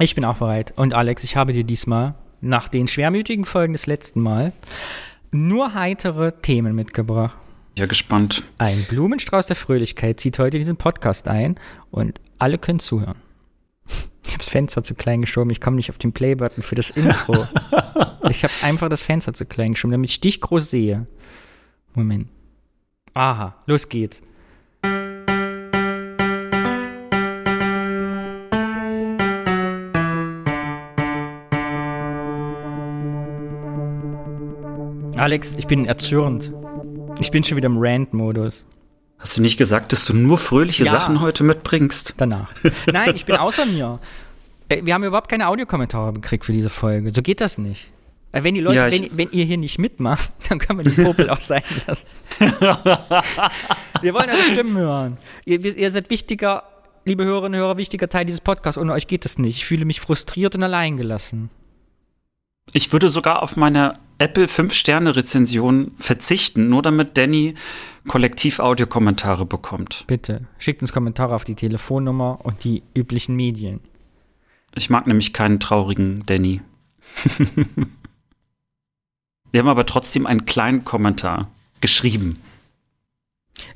Ich bin auch bereit. Und Alex, ich habe dir diesmal nach den schwermütigen Folgen des letzten Mal nur heitere Themen mitgebracht. Ja, gespannt. Ein Blumenstrauß der Fröhlichkeit zieht heute diesen Podcast ein und alle können zuhören. Ich habe das Fenster zu klein geschoben. Ich komme nicht auf den Playbutton für das Intro. ich habe einfach das Fenster zu klein geschoben, damit ich dich groß sehe. Moment. Aha, los geht's. Alex, ich bin erzürnt. Ich bin schon wieder im Rant-Modus. Hast du nicht gesagt, dass du nur fröhliche Ja. Sachen heute mitbringst? Danach. Nein, ich bin außer mir. Wir haben überhaupt keine Audiokommentare gekriegt für diese Folge. So geht das nicht. Äh, Wenn die Leute, Ja, wenn, wenn ihr hier nicht mitmacht, dann können wir den Popel auch sein lassen. wir wollen eure Stimmen hören. Ihr, ihr seid wichtiger, liebe Hörerinnen und Hörer, wichtiger Teil dieses Podcasts. Ohne euch geht es nicht. Ich fühle mich frustriert und alleingelassen. Ich würde sogar auf meine Apple 5-Sterne-Rezension verzichten, nur damit Danny kollektiv Audiokommentare bekommt. Bitte, schickt uns Kommentare auf die Telefonnummer und die üblichen Medien. Ich mag nämlich keinen traurigen Danny. Wir haben aber trotzdem einen kleinen Kommentar geschrieben.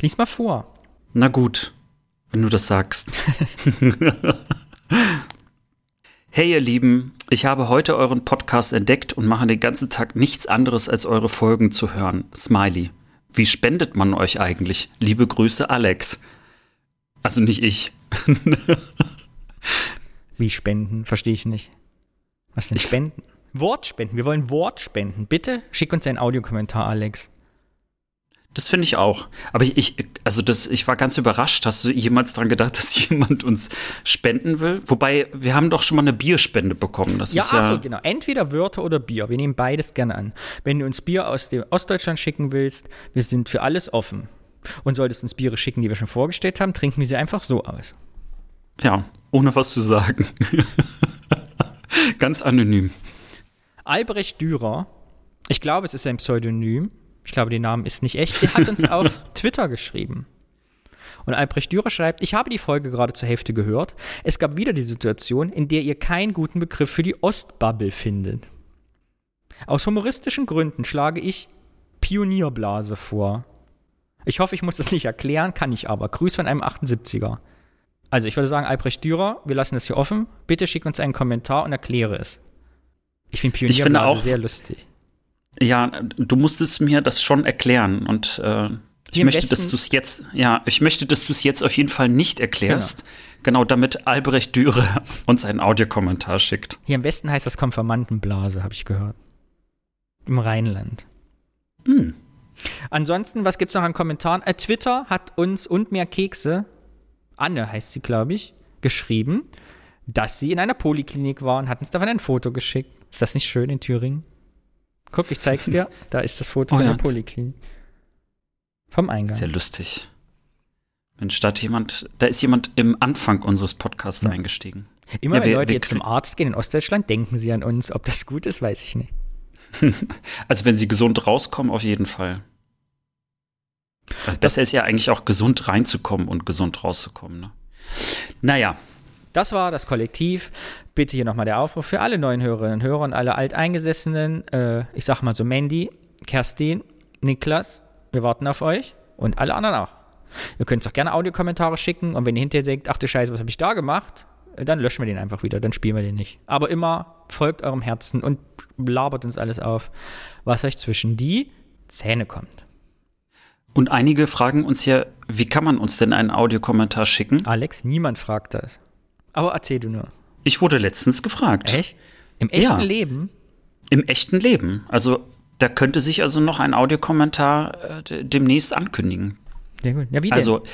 Lies mal vor. Na gut, wenn du das sagst. hey ihr Lieben, ich habe heute euren Podcast entdeckt und mache den ganzen Tag nichts anderes als eure Folgen zu hören. Smiley. Wie spendet man euch eigentlich? Liebe Grüße, Alex. Also nicht ich. Wie spenden? Verstehe ich nicht. Was denn spenden? Wortspenden. Wir wollen Wortspenden. Bitte schick uns einen Audiokommentar, Alex. Das finde ich auch. Aber ich, ich, also das, ich war ganz überrascht. Hast du jemals dran gedacht, dass jemand uns spenden will? Wobei, wir haben doch schon mal eine Bierspende bekommen. Das Ja, ist ja. ach so, genau. Entweder Wörter oder Bier. Wir nehmen beides gerne an. Wenn du uns Bier aus dem Ostdeutschland schicken willst, wir sind für alles offen. Und solltest uns Biere schicken, die wir schon vorgestellt haben, trinken wir sie einfach so aus. Ja, ohne was zu sagen. Ganz anonym. Albrecht Dürer, ich glaube, es ist ein Pseudonym. Ich glaube, der Name ist nicht echt. Der hat uns auf Twitter geschrieben. Und Albrecht Dürer schreibt, ich habe die Folge gerade zur Hälfte gehört. Es gab wieder die Situation, in der ihr keinen guten Begriff für die Ostbubble findet. Aus humoristischen Gründen schlage ich Pionierblase vor. Ich hoffe, ich muss das nicht erklären, kann ich aber. Grüß von einem 78er. Also, ich würde sagen, Albrecht Dürer, wir lassen das hier offen. Bitte schick uns einen Kommentar und erkläre es. Ich finde finde Pionierblase auch- sehr lustig. Ja, du musstest mir das schon erklären und äh, ich im möchte, dass du es jetzt, ja, ich möchte, dass du es jetzt auf jeden Fall nicht erklärst. Genau, damit Albrecht Dürer uns einen Audiokommentar schickt. Hier im Westen heißt das Konfirmandenblase, habe ich gehört. Im Rheinland. Hm. Ansonsten, was gibt's noch an Kommentaren? Äh, Twitter hat uns und mehr Kekse, Anne heißt sie, glaube ich, geschrieben, dass sie in einer Poliklinik war und hat uns davon ein Foto geschickt. Ist das nicht schön in Thüringen? Guck, ich zeig's dir. Da ist das Foto Oh von ja. der Poliklinik. Vom Eingang. Sehr lustig. Mensch, da jemand, da ist jemand im Anfang unseres Podcasts eingestiegen. Immer Ja, wenn wir- Leute wir jetzt zum Arzt gehen in Ostdeutschland, denken sie an uns. Ob das gut ist, weiß ich nicht. Also wenn sie gesund rauskommen, auf jeden Fall. Besser ist ja eigentlich auch gesund reinzukommen und gesund rauszukommen. Ne? Naja, Das war das Kollektiv. Bitte hier nochmal der Aufruf für alle neuen Hörerinnen und Hörer und alle Alteingesessenen. Äh, ich sag mal so Mandy, Kerstin, Niklas, wir warten auf euch und alle anderen auch. Ihr könnt auch gerne Audiokommentare schicken und wenn ihr hinterher denkt, ach du Scheiße, was habe ich da gemacht? Äh, Dann löschen wir den einfach wieder, dann spielen wir den nicht. Aber immer folgt eurem Herzen und labert uns alles auf, was euch zwischen die Zähne kommt. und einige fragen uns ja, wie kann man uns denn einen Audiokommentar schicken? Alex, niemand fragt das. Aber erzähl du nur. Ich wurde letztens gefragt. Echt? Im echten Ja. Leben? Im echten Leben. Also da könnte sich also noch ein Audiokommentar äh, de- demnächst ankündigen. Ja, gut. Ja, wie denn? Also,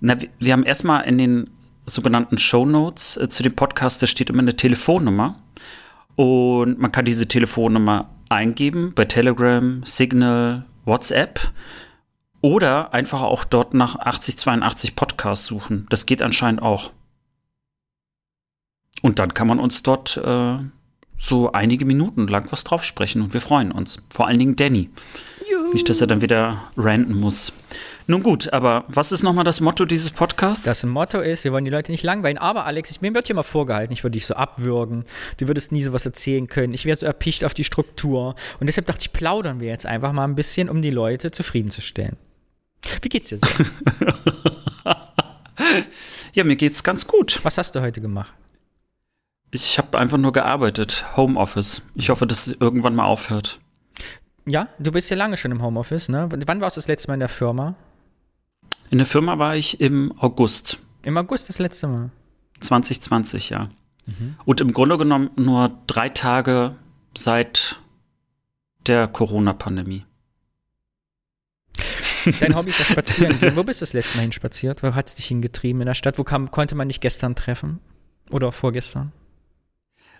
na, wir- haben erstmal in den sogenannten Shownotes äh, zu dem Podcast, da steht immer eine Telefonnummer. Und man kann diese Telefonnummer eingeben bei Telegram, Signal, WhatsApp. Oder einfach auch dort nach 8082 Podcast suchen. Das geht anscheinend auch. Und dann kann man uns dort äh, so einige Minuten lang was drauf sprechen und wir freuen uns. Vor allen Dingen Danny. Juhu. Nicht, dass er dann wieder ranten muss. Nun gut, aber was ist nochmal das Motto dieses Podcasts? Das Motto ist, wir wollen die Leute nicht langweilen. Aber Alex, ich, mir wird hier mal vorgehalten, ich würde dich so abwürgen. Du würdest nie sowas erzählen können. Ich wäre so erpicht auf die Struktur. Und deshalb dachte ich, plaudern wir jetzt einfach mal ein bisschen, um die Leute zufriedenzustellen. Wie geht's dir so? ja, mir geht's ganz gut. Was hast du heute gemacht? Ich habe einfach nur gearbeitet, Homeoffice. Ich hoffe, dass es irgendwann mal aufhört. Ja, du bist ja lange schon im Homeoffice, ne? Wann warst du das letzte Mal in der Firma? In der Firma war ich im August. Im August das letzte Mal. 2020, ja. Mhm. Und im Grunde genommen nur drei Tage seit der Corona-Pandemie. Dein Hobby ist ja spazieren. Wo bist du das letzte Mal hin spaziert? Wo hat es dich hingetrieben in der Stadt? Wo kam, konnte man dich gestern treffen? Oder vorgestern?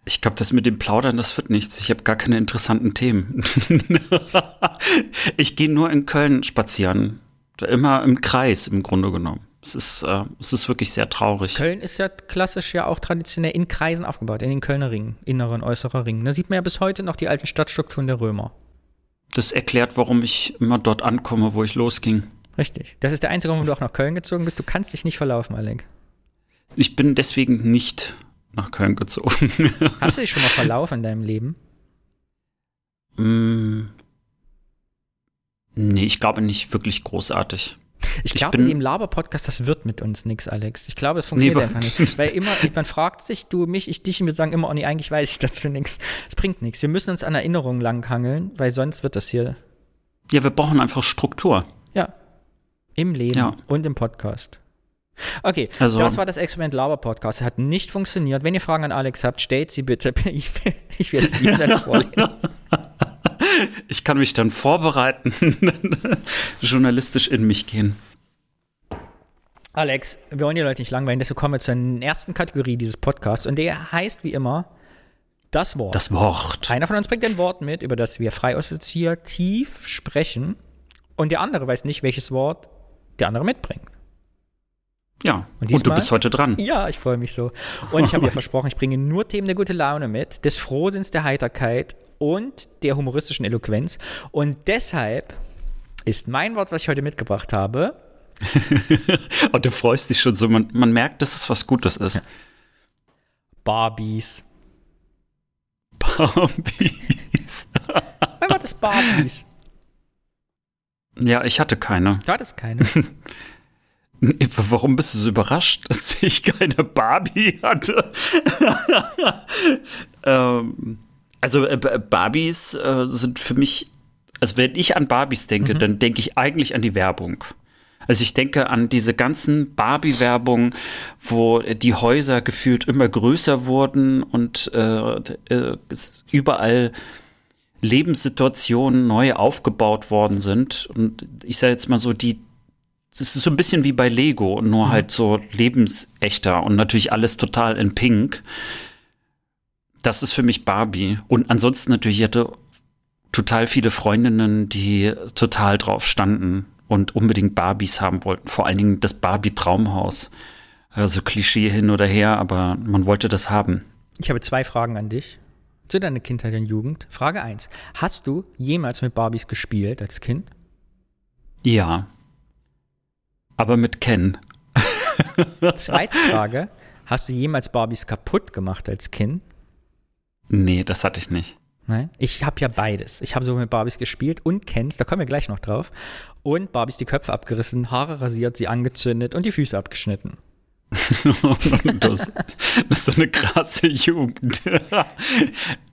Ich glaube, das mit dem Plaudern, das wird nichts. Ich habe gar keine interessanten Themen. ich gehe nur in Köln spazieren. Immer im Kreis im Grunde genommen. Es ist, äh, es ist wirklich sehr traurig. Köln ist ja klassisch ja auch traditionell in Kreisen aufgebaut, in den Kölner Ringen, innerer und äußerer Ring. Da sieht man ja bis heute noch die alten Stadtstrukturen der Römer. Das erklärt, warum ich immer dort ankomme, wo ich losging. Richtig. Das ist der einzige Grund, warum du auch nach Köln gezogen bist. Du kannst dich nicht verlaufen, Alec. Ich bin deswegen nicht nach Köln gezogen. Hast du dich schon mal verlaufen in deinem Leben? Mm, nee, ich glaube nicht wirklich großartig. Ich glaube, in dem Laber-Podcast, das wird mit uns nichts, Alex. Ich glaube, es funktioniert nee, einfach nicht. Weil immer, man fragt sich, du, mich, ich, dich, und wir sagen immer, oh nee, eigentlich weiß ich dazu nichts. Es bringt nichts. Wir müssen uns an Erinnerungen langhangeln, weil sonst wird das hier. Ja, wir brauchen einfach Struktur. Ja. Im Leben ja. und im Podcast. Okay, also, das war das Experiment Laber Podcast. Hat nicht funktioniert. Wenn ihr Fragen an Alex habt, stellt sie bitte per E-Mail. Ich werde sie dann vorlesen. Ich kann mich dann vorbereiten, journalistisch in mich gehen. Alex, wir wollen die Leute nicht langweilen, deshalb kommen wir zur ersten Kategorie dieses Podcasts und der heißt wie immer das Wort. Das Wort. Einer von uns bringt ein Wort mit, über das wir frei assoziativ sprechen und der andere weiß nicht, welches Wort der andere mitbringt. Ja, und, und, du bist heute dran. Ja, ich freue mich so. Und ich habe dir versprochen, ich bringe nur Themen der gute Laune mit, des Frohsinns, der Heiterkeit und der humoristischen Eloquenz. Und deshalb ist mein Wort, was ich heute mitgebracht habe. und du freust dich schon so, man, man merkt, dass es was Gutes ist. Barbies. Barbies. Mein Wort ist Barbies. Ja, ich hatte keine. Du hattest keine. Warum bist du so überrascht, dass ich keine Barbie hatte? ähm, also äh, Barbies äh, sind für mich, also wenn ich an Barbies denke, mhm. dann denke ich eigentlich an die Werbung. Also ich denke an diese ganzen Barbie-Werbungen, wo die Häuser gefühlt immer größer wurden und äh, äh, überall Lebenssituationen neu aufgebaut worden sind. Und ich sage jetzt mal so, die es ist so ein bisschen wie bei Lego, nur mhm. halt so lebensechter und natürlich alles total in Pink. Das ist für mich Barbie. Und ansonsten natürlich, ich hatte total viele Freundinnen, die total drauf standen und unbedingt Barbies haben wollten. Vor allen Dingen das Barbie-Traumhaus. Also Klischee hin oder her, aber man wollte das haben. Ich habe zwei Fragen an dich zu deiner Kindheit und Jugend. Frage 1. Hast du jemals mit Barbies gespielt als Kind? Ja aber mit Ken. Zweite Frage. Hast du jemals Barbies kaputt gemacht als Kind? Nee, das hatte ich nicht. Nein? Ich habe ja beides. Ich habe so mit Barbies gespielt und Kens, da kommen wir gleich noch drauf. Und Barbies die Köpfe abgerissen, Haare rasiert, sie angezündet und die Füße abgeschnitten. das, das, ist so eine krasse Jugend.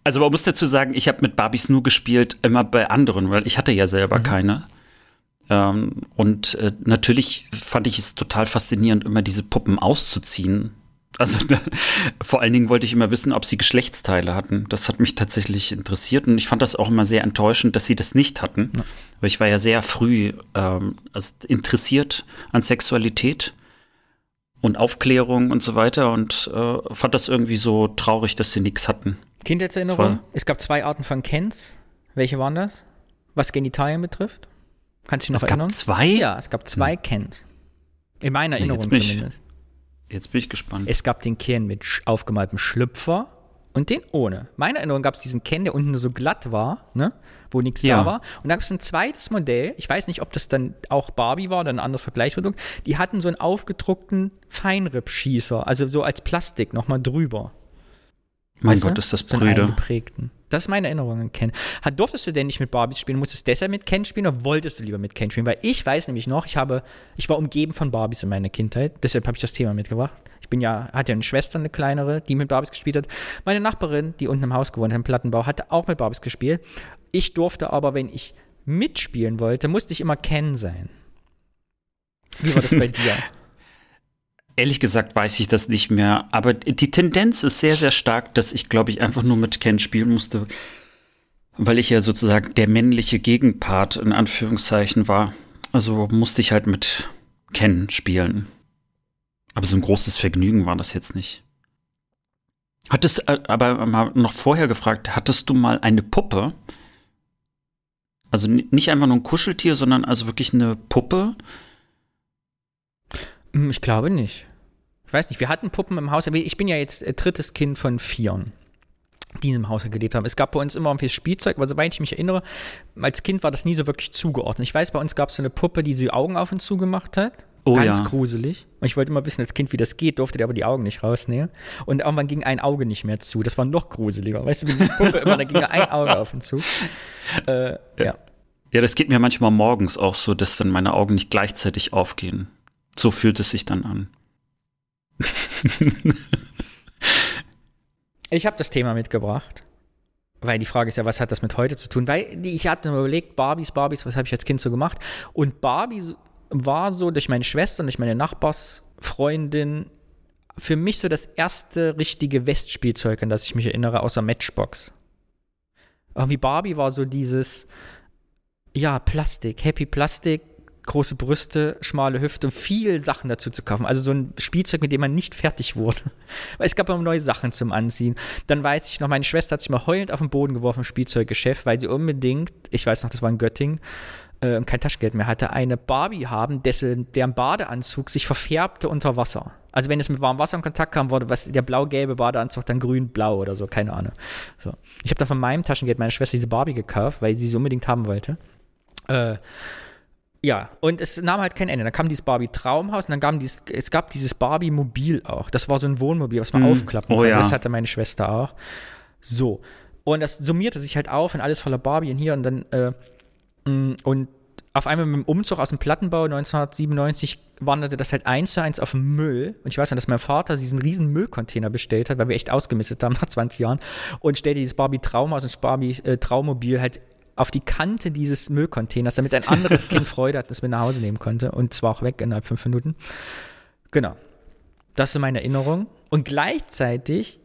also man muss dazu sagen, ich habe mit Barbies nur gespielt, immer bei anderen, weil ich hatte ja selber mhm. keine. Ähm, und äh, natürlich fand ich es total faszinierend, immer diese Puppen auszuziehen. Also vor allen Dingen wollte ich immer wissen, ob sie Geschlechtsteile hatten. Das hat mich tatsächlich interessiert und ich fand das auch immer sehr enttäuschend, dass sie das nicht hatten. Ja. Weil ich war ja sehr früh ähm, also interessiert an Sexualität und Aufklärung und so weiter und äh, fand das irgendwie so traurig, dass sie nichts hatten. Kindheitserinnerung? Es gab zwei Arten von Kens. Welche waren das? Was Genitalien betrifft? Kannst du dich noch es erinnern? Es gab zwei? Ja, es gab zwei hm. Kens. In meiner Erinnerung nee, zumindest. jetzt bin ich gespannt. Es gab den Ken mit aufgemaltem Schlüpfer und den ohne. Meiner Erinnerung gab es diesen Ken, der unten so glatt war, ne? wo nichts Ja. da war. Und dann gab es ein zweites Modell, ich weiß nicht, ob das dann auch Barbie war oder ein anderes Vergleichsprodukt, die hatten so einen aufgedruckten Feinripp-Schießer, also so als Plastik nochmal drüber. Mein Weißt? Gott, ist das eingeprägten. Das ist meine Erinnerung an Ken. Hat, durftest du denn nicht mit Barbies spielen? Musstest du deshalb mit Ken spielen oder wolltest du lieber mit Ken spielen? Weil ich weiß nämlich noch, ich habe, ich war umgeben von Barbies in meiner Kindheit. Deshalb habe ich das Thema mitgebracht. Ich bin ja, hatte ja eine Schwester, eine kleinere, die mit Barbies gespielt hat. Meine Nachbarin, die unten im Haus gewohnt hat, im Plattenbau, hatte auch mit Barbies gespielt. Ich durfte aber, wenn ich mitspielen wollte, musste ich immer Ken sein. Wie war das bei dir? Ehrlich gesagt weiß ich das nicht mehr, aber die Tendenz ist sehr, sehr stark, dass ich, glaube ich, einfach nur mit Ken spielen musste, weil ich ja sozusagen der männliche Gegenpart in Anführungszeichen war. Also musste ich halt mit Ken spielen. Aber so ein großes Vergnügen war das jetzt nicht. Hattest, äh, aber mal noch vorher gefragt, hattest du mal eine Puppe? Also ni- nicht einfach nur ein Kuscheltier, sondern also wirklich eine Puppe? Hm, Ich glaube nicht. Ich weiß nicht, wir hatten Puppen im Haus, aber ich bin ja jetzt äh, drittes Kind von vieren, die im Haus gelebt haben. Es gab bei uns immer viel Spielzeug, aber soweit ich mich erinnere, als Kind war das nie so wirklich zugeordnet. Ich weiß, bei uns gab es so eine Puppe, die die Augen auf und zu gemacht hat. Oh Ganz ja. gruselig. Und ich wollte immer wissen als Kind, wie das geht, durfte der aber die Augen nicht rausnehmen. Und irgendwann ging ein Auge nicht mehr zu. Das war noch gruseliger. Weißt du, wie die Puppe immer, da ging ja ein Auge auf und zu. Äh, ja. Ja, das geht mir manchmal morgens auch so, dass dann meine Augen nicht gleichzeitig aufgehen. So fühlt es sich dann an. Ich habe das Thema mitgebracht, weil die Frage ist ja, was hat das mit heute zu tun? Weil ich hatte mir überlegt, Barbies, Barbies, was habe ich als Kind so gemacht? Und Barbie war so durch meine Schwester durch meine Nachbarsfreundin für mich so das erste richtige Westspielzeug, an das ich mich erinnere, außer Matchbox. Irgendwie Barbie war so dieses, ja, Plastik, Happy Plastik, große Brüste, schmale Hüfte und viel Sachen dazu zu kaufen. Also so ein Spielzeug, mit dem man nicht fertig wurde. Weil es gab immer neue Sachen zum Anziehen. Dann weiß ich noch, meine Schwester hat sich mal heulend auf den Boden geworfen im Spielzeuggeschäft, weil sie unbedingt, ich weiß noch, das war in Göttingen, äh, und kein Taschengeld mehr hatte, eine Barbie haben, dessen, deren Badeanzug sich verfärbte unter Wasser. Also wenn es mit warmem Wasser in Kontakt kam, wurde was, der blau-gelbe Badeanzug dann grün-blau oder so, keine Ahnung. So. Ich habe dann von meinem Taschengeld meiner Schwester diese Barbie gekauft, weil sie sie unbedingt haben wollte. Äh, ja, und es nahm halt kein Ende. Dann kam dieses Barbie-Traumhaus und dann gab dieses, es gab dieses Barbie-Mobil auch. Das war so ein Wohnmobil, was man Hm. aufklappen Oh konnte. ja. Das hatte meine Schwester auch. So. Und das summierte sich halt auf und alles voller Barbie und hier und dann, äh, mh, und auf einmal mit dem Umzug aus dem Plattenbau 1997 wanderte das halt eins zu eins auf den Müll. Und ich weiß noch, dass mein Vater diesen riesen Müllcontainer bestellt hat, weil wir echt ausgemistet haben nach 20 Jahren. Und stellte dieses Barbie-Traumhaus und das Barbie-Traumobil halt auf die Kante dieses Müllcontainers, damit ein anderes Kind Freude hat, das mit nach Hause nehmen konnte. Und zwar auch weg innerhalb fünf Minuten. Genau. Das ist meine Erinnerung. Und gleichzeitig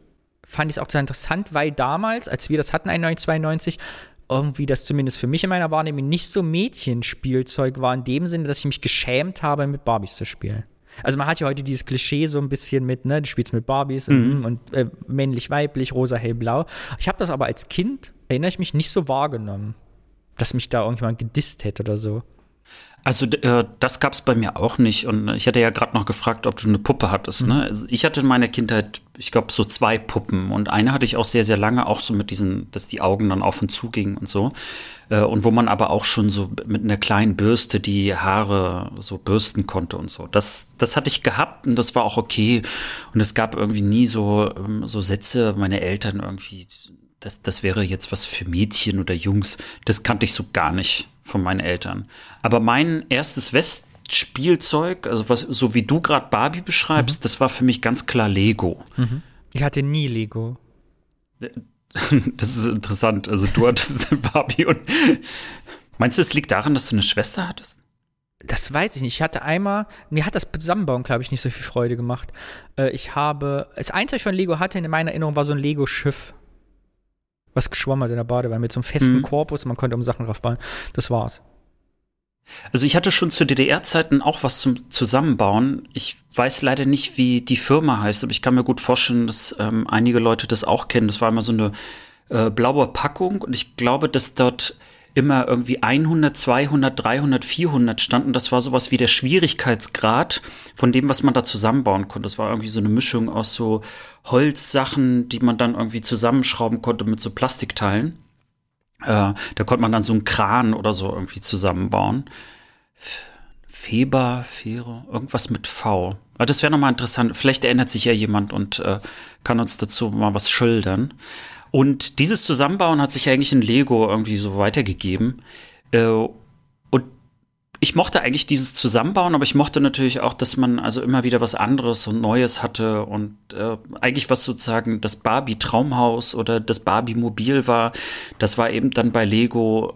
fand ich es auch sehr interessant, weil damals, als wir das hatten, 1992, irgendwie das zumindest für mich in meiner Wahrnehmung nicht so Mädchenspielzeug war, in dem Sinne, dass ich mich geschämt habe, mit Barbies zu spielen. Also man hat ja heute dieses Klischee so ein bisschen mit, ne, du spielst mit Barbies und, und äh, männlich, weiblich, rosa, hellblau. Ich habe das aber als Kind, erinnere ich mich, nicht so wahrgenommen, dass mich da irgendjemand gedisst hätte oder so. Also äh, das gab es bei mir auch nicht. Und ich hatte ja gerade noch gefragt, ob du eine Puppe hattest. Ne? Also ich hatte in meiner Kindheit, ich glaube, so zwei Puppen. Und eine hatte ich auch sehr, sehr lange, auch so mit diesen, dass die Augen dann auf und zu gingen und so. Äh, und wo man aber auch schon so mit einer kleinen Bürste die Haare so bürsten konnte und so. Das, das hatte ich gehabt und das war auch okay. Und es gab irgendwie nie so, ähm, so Sätze, meine Eltern irgendwie, das, das wäre jetzt was für Mädchen oder Jungs. Das kannte ich so gar nicht von meinen Eltern. Aber mein erstes Westspielzeug, also was, so wie du gerade Barbie beschreibst, das war für mich ganz klar Lego. Ich hatte nie Lego. Das ist interessant. Also du hattest Barbie und meinst du, es liegt daran, dass du eine Schwester hattest? Das weiß ich nicht. Ich hatte einmal, mir hat das Zusammenbauen, glaube ich, nicht so viel Freude gemacht. Äh, ich habe, das Einzige, was ich von Lego hatte in meiner Erinnerung, war so ein Lego-Schiff. Was geschwommen hat in der Badewanne mit so einem festen Mhm. Korpus, man konnte um Sachen drauf bauen. Das war's. Also ich hatte schon zu DDR-Zeiten auch was zum Zusammenbauen. Ich weiß leider nicht, wie die Firma heißt, aber ich kann mir gut vorstellen, dass ähm, einige Leute das auch kennen. Das war immer so eine äh, blaue Packung und ich glaube, dass dort immer irgendwie 100, 200, 300, 400 standen. Das war sowas wie der Schwierigkeitsgrad von dem, was man da zusammenbauen konnte. Das war irgendwie so eine Mischung aus so Holzsachen, die man dann irgendwie zusammenschrauben konnte mit so Plastikteilen. Äh, da konnte man dann so einen Kran oder so irgendwie zusammenbauen. Feber, Fero, irgendwas mit V. Aber das wäre nochmal interessant. Vielleicht erinnert sich ja jemand und äh, kann uns dazu mal was schildern. Und dieses Zusammenbauen hat sich eigentlich in Lego irgendwie so weitergegeben. Äh, und ich mochte eigentlich dieses Zusammenbauen, aber ich mochte natürlich auch, dass man also immer wieder was anderes und Neues hatte und äh, eigentlich was sozusagen das Barbie-Traumhaus oder das Barbie-Mobil war, das war eben dann bei Lego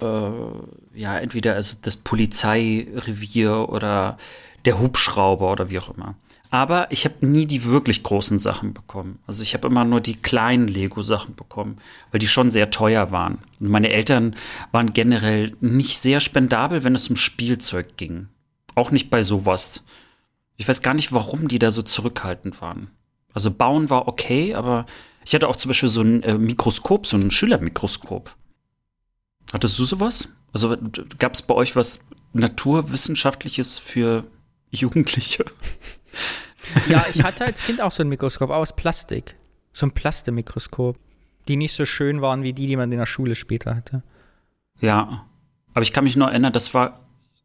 äh, ja entweder also das Polizeirevier oder der Hubschrauber oder wie auch immer. Aber ich habe nie die wirklich großen Sachen bekommen. Also ich habe immer nur die kleinen Lego-Sachen bekommen, weil die schon sehr teuer waren. Und meine Eltern waren generell nicht sehr spendabel, wenn es um Spielzeug ging. Auch nicht bei sowas. Ich weiß gar nicht, warum die da so zurückhaltend waren. Also bauen war okay, aber ich hatte auch zum Beispiel so ein äh, Mikroskop, so ein Schülermikroskop. Hattest du sowas? Also gab es bei euch was Naturwissenschaftliches für Jugendliche? Ja, ich hatte als Kind auch so ein Mikroskop, aber aus Plastik. So ein Plastemikroskop. Die nicht so schön waren wie die, die man in der Schule später hatte. Ja, aber ich kann mich nur erinnern, das war,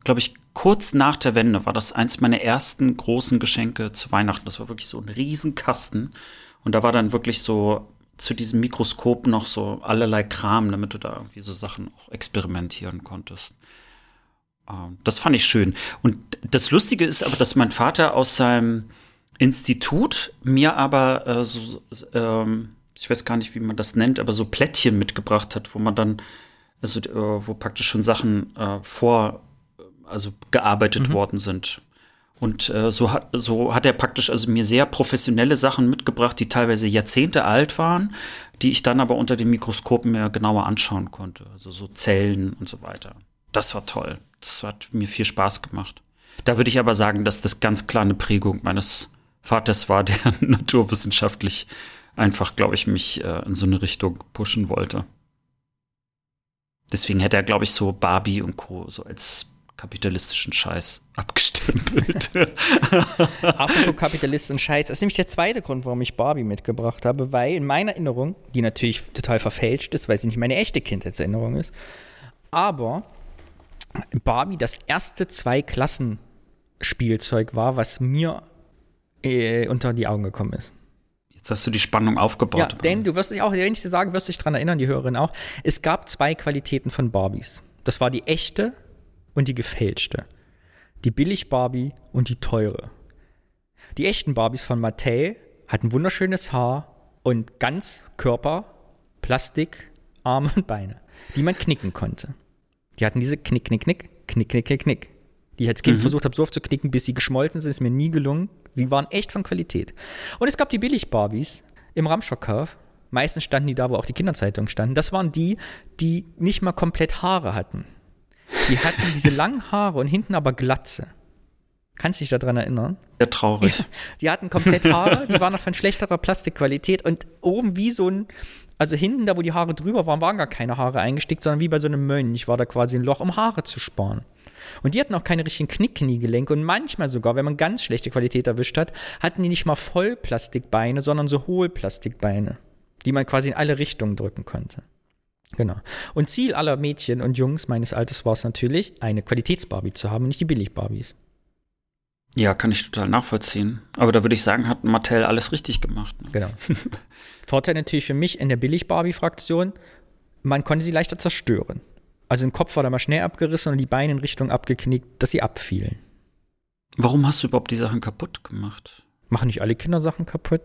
glaube ich, kurz nach der Wende war das eins meiner ersten großen Geschenke zu Weihnachten. Das war wirklich so ein Riesenkasten. Und da war dann wirklich so zu diesem Mikroskop noch so allerlei Kram, damit du da irgendwie so Sachen auch experimentieren konntest. Ähm, das fand ich schön. Und das Lustige ist aber, dass mein Vater aus seinem Institut mir aber äh, so, ähm, ich weiß gar nicht, wie man das nennt, aber so Plättchen mitgebracht hat, wo man dann, also äh, wo praktisch schon Sachen äh, vor, also gearbeitet mhm. worden sind. Und äh, so, hat, so hat er praktisch also mir sehr professionelle Sachen mitgebracht, die teilweise Jahrzehnte alt waren, die ich dann aber unter dem Mikroskop mir genauer anschauen konnte. Also so Zellen und so weiter. Das war toll. Das hat mir viel Spaß gemacht. Da würde ich aber sagen, dass das ganz klar eine Prägung meines Vaters war, der naturwissenschaftlich einfach, glaube ich, mich äh, in so eine Richtung pushen wollte. Deswegen hätte er, glaube ich, so Barbie und Co. so als kapitalistischen Scheiß abgestempelt. Apropos kapitalistischen Scheiß, das ist nämlich der zweite Grund, warum ich Barbie mitgebracht habe, weil in meiner Erinnerung, die natürlich total verfälscht ist, weil sie nicht meine echte Kindheitserinnerung ist, aber Barbie das erste Zwei-Klassen-Spielzeug war, was mir äh, unter die Augen gekommen ist. Jetzt hast du die Spannung aufgebaut. Ja, denn du wirst dich auch, wenn ich dir sagen, wirst du dich daran erinnern, die Hörerin auch. Es gab zwei Qualitäten von Barbies. Das war die echte und die gefälschte. Die Billig-Barbie und die teure. Die echten Barbies von Mattel hatten wunderschönes Haar und ganz Körper, Plastik, Arme und Beine, die man knicken konnte. Die hatten diese Knick, Knick, Knick, Knick, Knick, Knick, Knick. Die ich als Kind mhm. versucht habe, so oft zu knicken, bis sie geschmolzen sind, ist mir nie gelungen. Sie waren echt von Qualität. Und es gab die Billig-Barbies im Ramschokkauf. Meistens standen die da, wo auch die Kinderzeitungen standen. Das waren die, die nicht mal komplett Haare hatten. Die hatten diese langen Haare und hinten aber Glatze. Kannst du dich daran erinnern? Ja, traurig. Die hatten komplett Haare, die waren noch von schlechterer Plastikqualität und oben wie so ein, also hinten, da wo die Haare drüber waren, waren gar keine Haare eingestickt, sondern wie bei so einem Mönch war da quasi ein Loch, um Haare zu sparen. Und die hatten auch keine richtigen Knickkniegelenke und manchmal sogar, wenn man ganz schlechte Qualität erwischt hat, hatten die nicht mal Vollplastikbeine, sondern so Hohlplastikbeine, die man quasi in alle Richtungen drücken konnte. Genau. Und Ziel aller Mädchen und Jungs meines Alters war es natürlich, eine Qualitätsbarbie zu haben und nicht die Billig-Barbies. Ja, kann ich total nachvollziehen. Aber da würde ich sagen, hat Mattel alles richtig gemacht. Ne? Genau. Vorteil natürlich für mich in der Billig-Barbie-Fraktion, man konnte sie leichter zerstören. Also im Kopf war da mal schnell abgerissen und die Beine in Richtung abgeknickt, dass sie abfielen. Warum hast du überhaupt die Sachen kaputt gemacht? Machen nicht alle Kinder Sachen kaputt?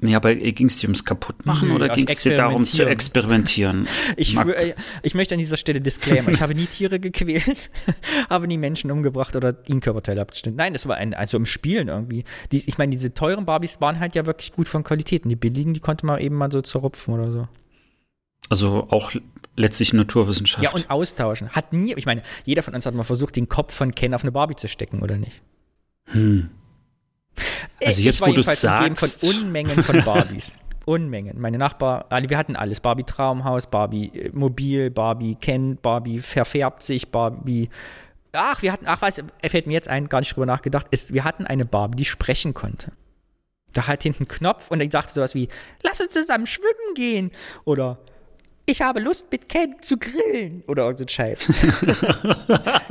Nee, aber ging es dir ums Kaputtmachen Nö, oder ging es dir darum zu experimentieren? ich, äh, ich möchte an dieser Stelle Disclaimer. ich habe nie Tiere gequält, habe nie Menschen umgebracht oder ihnen Körperteile abgeschnitten. Nein, das war ein, also im Spielen irgendwie. Die, ich meine, diese teuren Barbies waren halt ja wirklich gut von Qualität. Und die billigen, die konnte man eben mal so zerrupfen oder so. Also auch letztlich Naturwissenschaft. Ja, und austauschen. Hat nie, ich meine, jeder von uns hat mal versucht, den Kopf von Ken auf eine Barbie zu stecken, oder nicht? Hm. Also jetzt, wo du sagst. von Unmengen von Barbies. Unmengen. Meine Nachbar, alle, wir hatten alles. Barbie Traumhaus, Barbie äh, Mobil, Barbie Ken, Barbie verfärbt sich, Barbie. Ach, wir hatten, ach was, er fällt mir jetzt ein, gar nicht drüber nachgedacht, ist, wir hatten eine Barbie, die sprechen konnte. Da hat hinten einen Knopf und er sagte sowas wie, lass uns zusammen schwimmen gehen. Oder ich habe Lust mit Ken zu grillen oder irgend so Scheiß.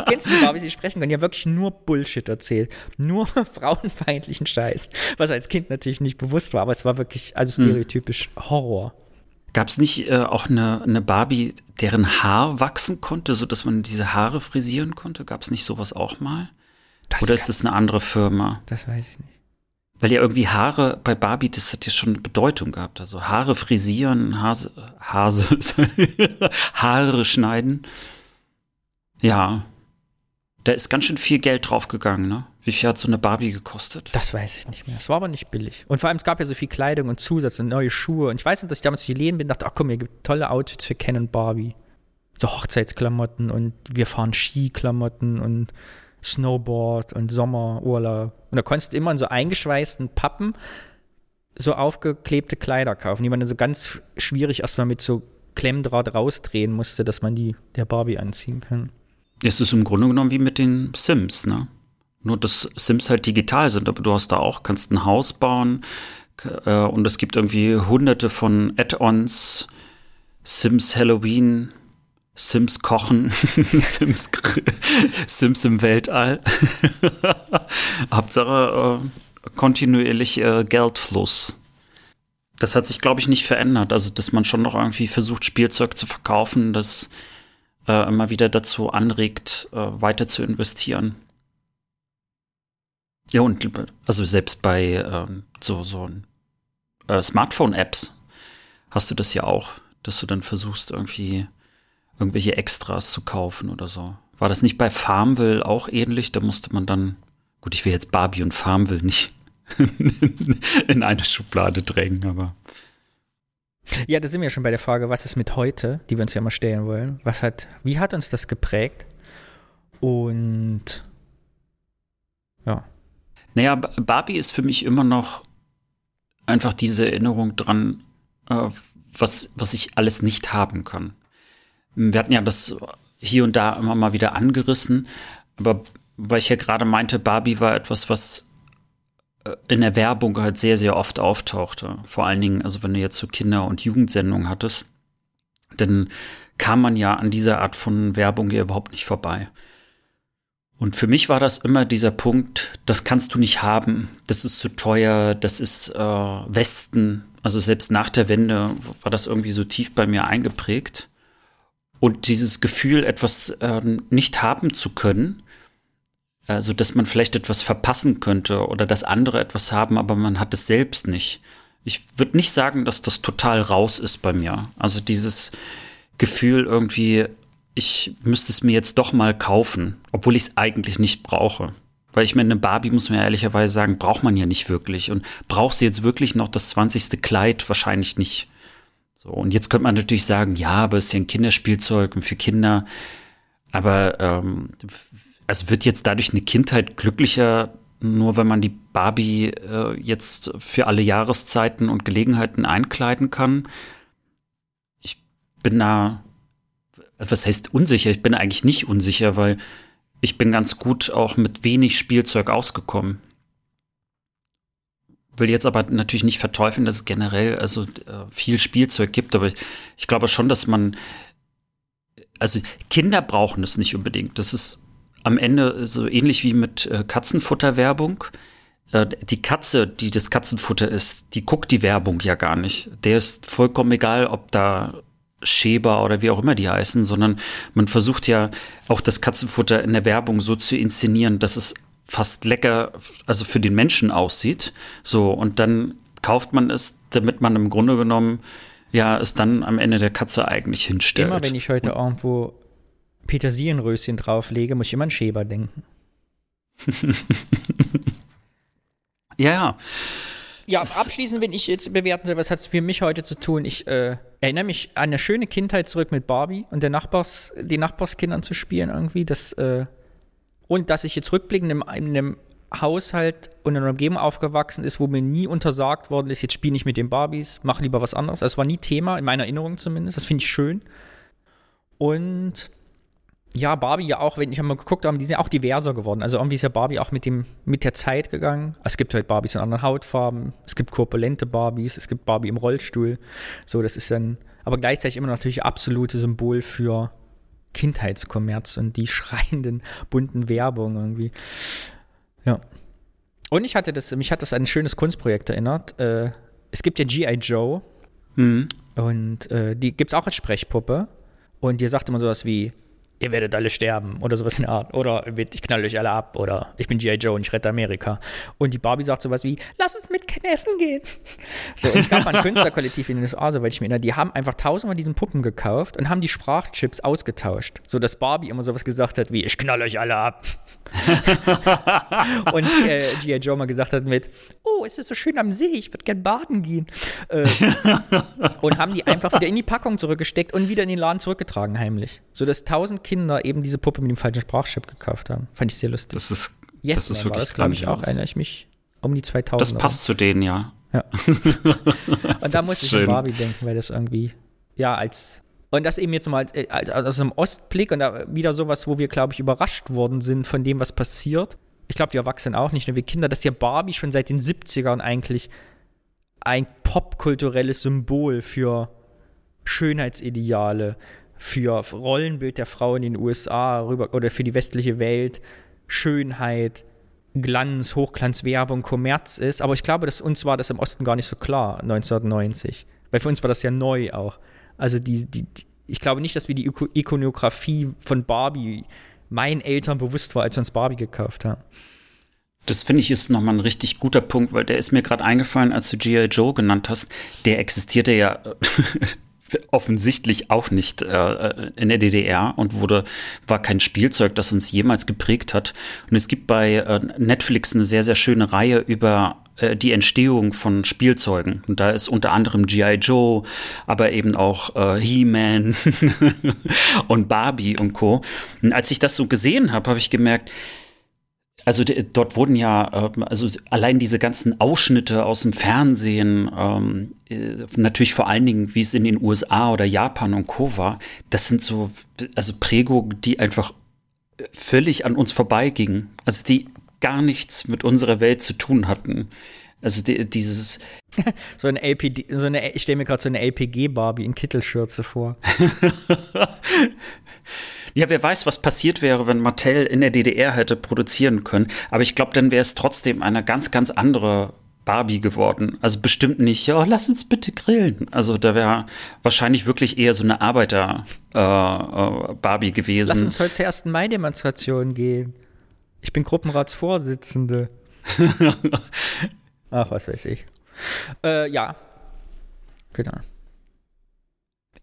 Kennst du die Barbies, die sprechen können? Die haben wirklich nur Bullshit erzählt. Nur frauenfeindlichen Scheiß. Was als Kind natürlich nicht bewusst war, aber es war wirklich, also hm. stereotypisch hm. Horror. Gab es nicht äh, auch eine, eine Barbie, deren Haar wachsen konnte, sodass man diese Haare frisieren konnte? Gab es nicht sowas auch mal? Das Oder ist das eine andere Firma? Das weiß ich nicht. Weil ja irgendwie Haare bei Barbie, das hat ja schon Bedeutung gehabt. Also Haare frisieren, Hase, Hase, Haare schneiden. Ja. Da ist ganz schön viel Geld draufgegangen, ne? Wie viel hat so eine Barbie gekostet? Das weiß ich nicht mehr. Es war aber nicht billig. Und vor allem, es gab ja so viel Kleidung und Zusatz und neue Schuhe. Und ich weiß nicht, dass ich damals durch die Läden bin und dachte, ach komm, hier gibt tolle Outfits für Ken und Barbie. So Hochzeitsklamotten und wir fahren Skiklamotten und Snowboard und Sommerurlaub. Und da konntest du immer in so eingeschweißten Pappen so aufgeklebte Kleider kaufen, die man dann so ganz schwierig erstmal mit so Klemmdraht rausdrehen musste, dass man die der Barbie anziehen kann. Es ist im Grunde genommen wie mit den Sims, ne? Nur, dass Sims halt digital sind, aber du hast da auch, kannst ein Haus bauen äh, und es gibt irgendwie hunderte von Add-ons, Sims Halloween, Sims kochen, Sims, Sims im Weltall. Hauptsache äh, kontinuierlich äh, Geldfluss. Das hat sich, glaube ich, nicht verändert. Also, dass man schon noch irgendwie versucht, Spielzeug zu verkaufen, das äh, immer wieder dazu anregt, äh, weiter zu investieren. Ja, und also selbst bei ähm, so, so äh, Smartphone-Apps hast du das ja auch, dass du dann versuchst, irgendwie irgendwelche Extras zu kaufen oder so. War das nicht bei Farmville auch ähnlich? Da musste man dann, gut, ich will jetzt Barbie und Farmville nicht in eine Schublade drängen, aber. Ja, da sind wir schon bei der Frage, was ist mit heute, die wir uns ja mal stellen wollen. Was hat, wie hat uns das geprägt? Und ja. Naja, Barbie ist für mich immer noch einfach diese Erinnerung dran, äh, was, was ich alles nicht haben kann. Wir hatten ja das hier und da immer mal wieder angerissen, aber weil ich ja gerade meinte, Barbie war etwas, was äh, in der Werbung halt sehr, sehr oft auftauchte. Vor allen Dingen, also wenn du jetzt so Kinder- und Jugendsendungen hattest, dann kam man ja an dieser Art von Werbung hier überhaupt nicht vorbei. Und für mich war das immer dieser Punkt, das kannst du nicht haben, das ist zu teuer, das ist äh, Westen. Also selbst nach der Wende war das irgendwie so tief bei mir eingeprägt. Und dieses Gefühl, etwas äh, nicht haben zu können, also dass man vielleicht etwas verpassen könnte oder dass andere etwas haben, aber man hat es selbst nicht. Ich würde nicht sagen, dass das total raus ist bei mir. Also dieses Gefühl irgendwie, ich müsste es mir jetzt doch mal kaufen, obwohl ich es eigentlich nicht brauche. Weil ich meine, eine Barbie, muss man ja ehrlicherweise sagen, braucht man ja nicht wirklich. Und braucht sie jetzt wirklich noch das 20. Kleid? Wahrscheinlich nicht. So, und jetzt könnte man natürlich sagen, ja, aber es ist ja ein Kinderspielzeug und für Kinder. Aber ähm, also wird jetzt dadurch eine Kindheit glücklicher, nur wenn man die Barbie äh, jetzt für alle Jahreszeiten und Gelegenheiten einkleiden kann. Ich bin da, was heißt unsicher? Ich bin eigentlich nicht unsicher, weil ich bin ganz gut auch mit wenig Spielzeug ausgekommen will jetzt aber natürlich nicht verteufeln, dass es generell also äh, viel Spielzeug gibt, aber ich, ich, glaube schon, dass man also Kinder brauchen es nicht unbedingt. Das ist am Ende so ähnlich wie mit äh, Katzenfutterwerbung. Äh, die Katze, die das Katzenfutter ist, die guckt die Werbung ja gar nicht. Der ist vollkommen egal, ob da Schäber oder wie auch immer die heißen, sondern man versucht ja auch das Katzenfutter in der Werbung so zu inszenieren, dass es fast lecker, also für den Menschen aussieht. So, und dann kauft man es, damit man im Grunde genommen ja es dann am Ende der Katze eigentlich hinstellt. Immer wenn ich heute irgendwo Petersilienröschen drauflege, muss ich immer an Schäber denken. ja, ja. Ja, abschließend, wenn ich jetzt bewerten soll, was hat es für mich heute zu tun? Ich äh, erinnere mich an eine schöne Kindheit zurück mit Barbie und der Nachbars, den Nachbarskindern zu spielen irgendwie. Das äh, und dass ich jetzt rückblickend in einem, in einem Haushalt und in einer Umgebung aufgewachsen ist, wo mir nie untersagt worden ist, jetzt spiel nicht mit den Barbies, mach lieber was anderes. Das war nie Thema, in meiner Erinnerung zumindest. Das finde ich schön. Und ja, Barbie ja auch, wenn ich einmal geguckt habe, die sind ja auch diverser geworden. Also irgendwie ist ja Barbie auch mit, dem, mit der Zeit gegangen. Es gibt halt Barbies in anderen Hautfarben, es gibt korpulente Barbies, es gibt Barbie im Rollstuhl. So, das ist dann, aber gleichzeitig immer natürlich absolute Symbol für Kindheitskommerz und die schreienden bunten Werbung irgendwie. Ja. Und ich hatte das, mich hat das an ein schönes Kunstprojekt erinnert. Äh, es gibt ja G.I. Joe. Mhm. Und äh, die gibt es auch als Sprechpuppe. Und die sagt immer sowas wie, ihr werdet alle sterben oder sowas in der Art. Oder ich knall euch alle ab oder ich bin G.I. Joe und ich rette Amerika. Und die Barbie sagt sowas wie, lass uns mit Essen gehen. So, es gab mal ein Künstlerkollektiv in den USA, so weil ich mir erinnere, die haben einfach tausendmal diesen Puppen gekauft und haben die Sprachchips ausgetauscht. So dass Barbie immer sowas gesagt hat wie, ich knall euch alle ab. und äh, G.I. Joe mal gesagt hat mit, oh, es ist so schön am See, ich würde gern baden gehen. Äh, und haben die einfach wieder in die Packung zurückgesteckt und wieder in den Laden zurückgetragen, heimlich. So dass tausend Kinder eben diese Puppe mit dem falschen Sprachchip gekauft haben. Fand ich sehr lustig. Das ist, yes, das ist wirklich, glaube ich, auch, erinnere ich mich, um die 2000. Das passt oder? zu denen, ja. Ja. und da musste ich an Barbie denken, weil das irgendwie, ja, als und das eben jetzt mal äh, aus einem Ostblick und da wieder sowas, wo wir, glaube ich, überrascht worden sind von dem, was passiert. Ich glaube, die Erwachsenen auch nicht, nur wir Kinder, dass ja Barbie schon seit den 70ern eigentlich ein popkulturelles Symbol für Schönheitsideale, für Rollenbild der Frau in den USA rüber oder für die westliche Welt, Schönheit, Glanz, Hochglanz, Werbung, Kommerz ist. Aber ich glaube, dass uns war das im Osten gar nicht so klar, 1990. Weil für uns war das ja neu auch. Also die, die, die ich glaube nicht, dass wir die Ikonografie von Barbie meinen Eltern bewusst war, als wir uns Barbie gekauft haben. Das finde ich ist nochmal ein richtig guter Punkt, weil der ist mir gerade eingefallen, als du G.I. Joe genannt hast. Der existierte ja offensichtlich auch nicht äh, in der DDR und wurde, war kein Spielzeug, das uns jemals geprägt hat. Und es gibt bei äh, Netflix eine sehr, sehr schöne Reihe über äh, die Entstehung von Spielzeugen. Und da ist unter anderem G.I. Joe, aber eben auch äh, He-Man und Barbie und Co. Und als ich das so gesehen habe, habe ich gemerkt, also dort wurden ja, äh, also allein diese ganzen Ausschnitte aus dem Fernsehen, ähm, äh, natürlich vor allen Dingen, wie es in den USA oder Japan und Co. war, das sind so, also Prägungen, die einfach völlig an uns vorbeigingen. Also die gar nichts mit unserer Welt zu tun hatten. Also die, dieses. so eine LPD, so eine, ich stelle mir gerade so eine LPG-Barbie in Kittelschürze vor. ja, wer weiß, was passiert wäre, wenn Mattel in der DDR hätte produzieren können. Aber ich glaube, dann wäre es trotzdem eine ganz, ganz andere Barbie geworden. Also bestimmt nicht, ja, lass uns bitte grillen. Also da wäre wahrscheinlich wirklich eher so eine Arbeiter-Barbie äh, äh, gewesen. Lass uns heute zur ersten Mai-Demonstration gehen. Ich bin Gruppenratsvorsitzende. Ach, was weiß ich. Äh, ja. Genau.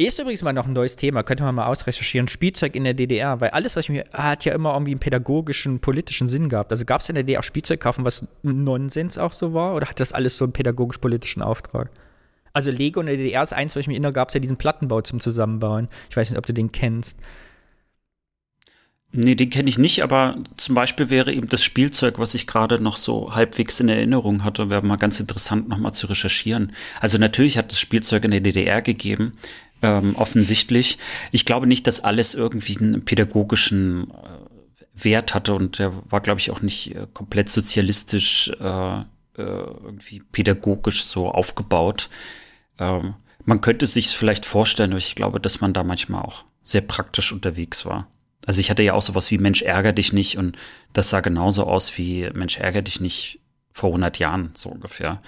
Ist übrigens mal noch ein neues Thema, könnte man mal ausrecherchieren. Spielzeug in der DDR, weil alles, was ich mir, hat ja immer irgendwie einen pädagogischen, politischen Sinn gehabt. Also gab es in der DDR auch Spielzeug kaufen, was Nonsens auch so war, oder hat das alles so einen pädagogisch-politischen Auftrag? Also Lego in der DDR ist eins, was ich mir erinnere, gab es ja diesen Plattenbau zum Zusammenbauen. Ich weiß nicht, ob du den kennst. Nee, den kenne ich nicht, aber zum Beispiel wäre eben das Spielzeug, was ich gerade noch so halbwegs in Erinnerung hatte, wäre mal ganz interessant nochmal zu recherchieren. Also natürlich hat es Spielzeug in der DDR gegeben, ähm, offensichtlich. Ich glaube nicht, dass alles irgendwie einen pädagogischen äh, Wert hatte und der war, glaube ich, auch nicht äh, komplett sozialistisch äh, äh irgendwie pädagogisch so aufgebaut. Ähm, man könnte es sich vielleicht vorstellen, aber ich glaube, dass man da manchmal auch sehr praktisch unterwegs war. Also ich hatte ja auch sowas wie Mensch ärger dich nicht und das sah genauso aus wie Mensch ärger dich nicht vor 100 Jahren, so ungefähr.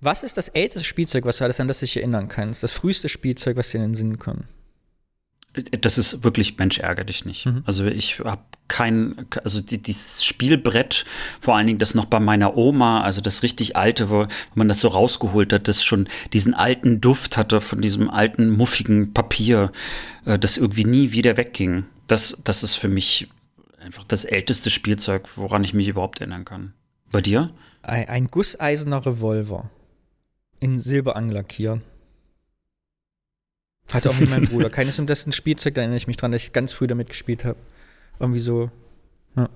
Was ist das älteste Spielzeug, was du alles an das dich erinnern kannst? Das früheste Spielzeug, was dir in den Sinn kommt? Das ist wirklich Mensch ärger dich nicht. Mhm. Also ich habe kein, also die, dieses Spielbrett, vor allen Dingen das noch bei meiner Oma, also das richtig alte, wo, wo man das so rausgeholt hat, das schon diesen alten Duft hatte von diesem alten muffigen Papier, äh, das irgendwie nie wieder wegging. Das, das ist für mich einfach das älteste Spielzeug, woran ich mich überhaupt erinnern kann. Bei dir? Ein, ein gusseisener Revolver in Silber anlackieren. Hatte auch mit meinem Bruder. Keines um dessen Spielzeug, da erinnere ich mich dran, dass ich ganz früh damit gespielt habe. Irgendwie so. Ja.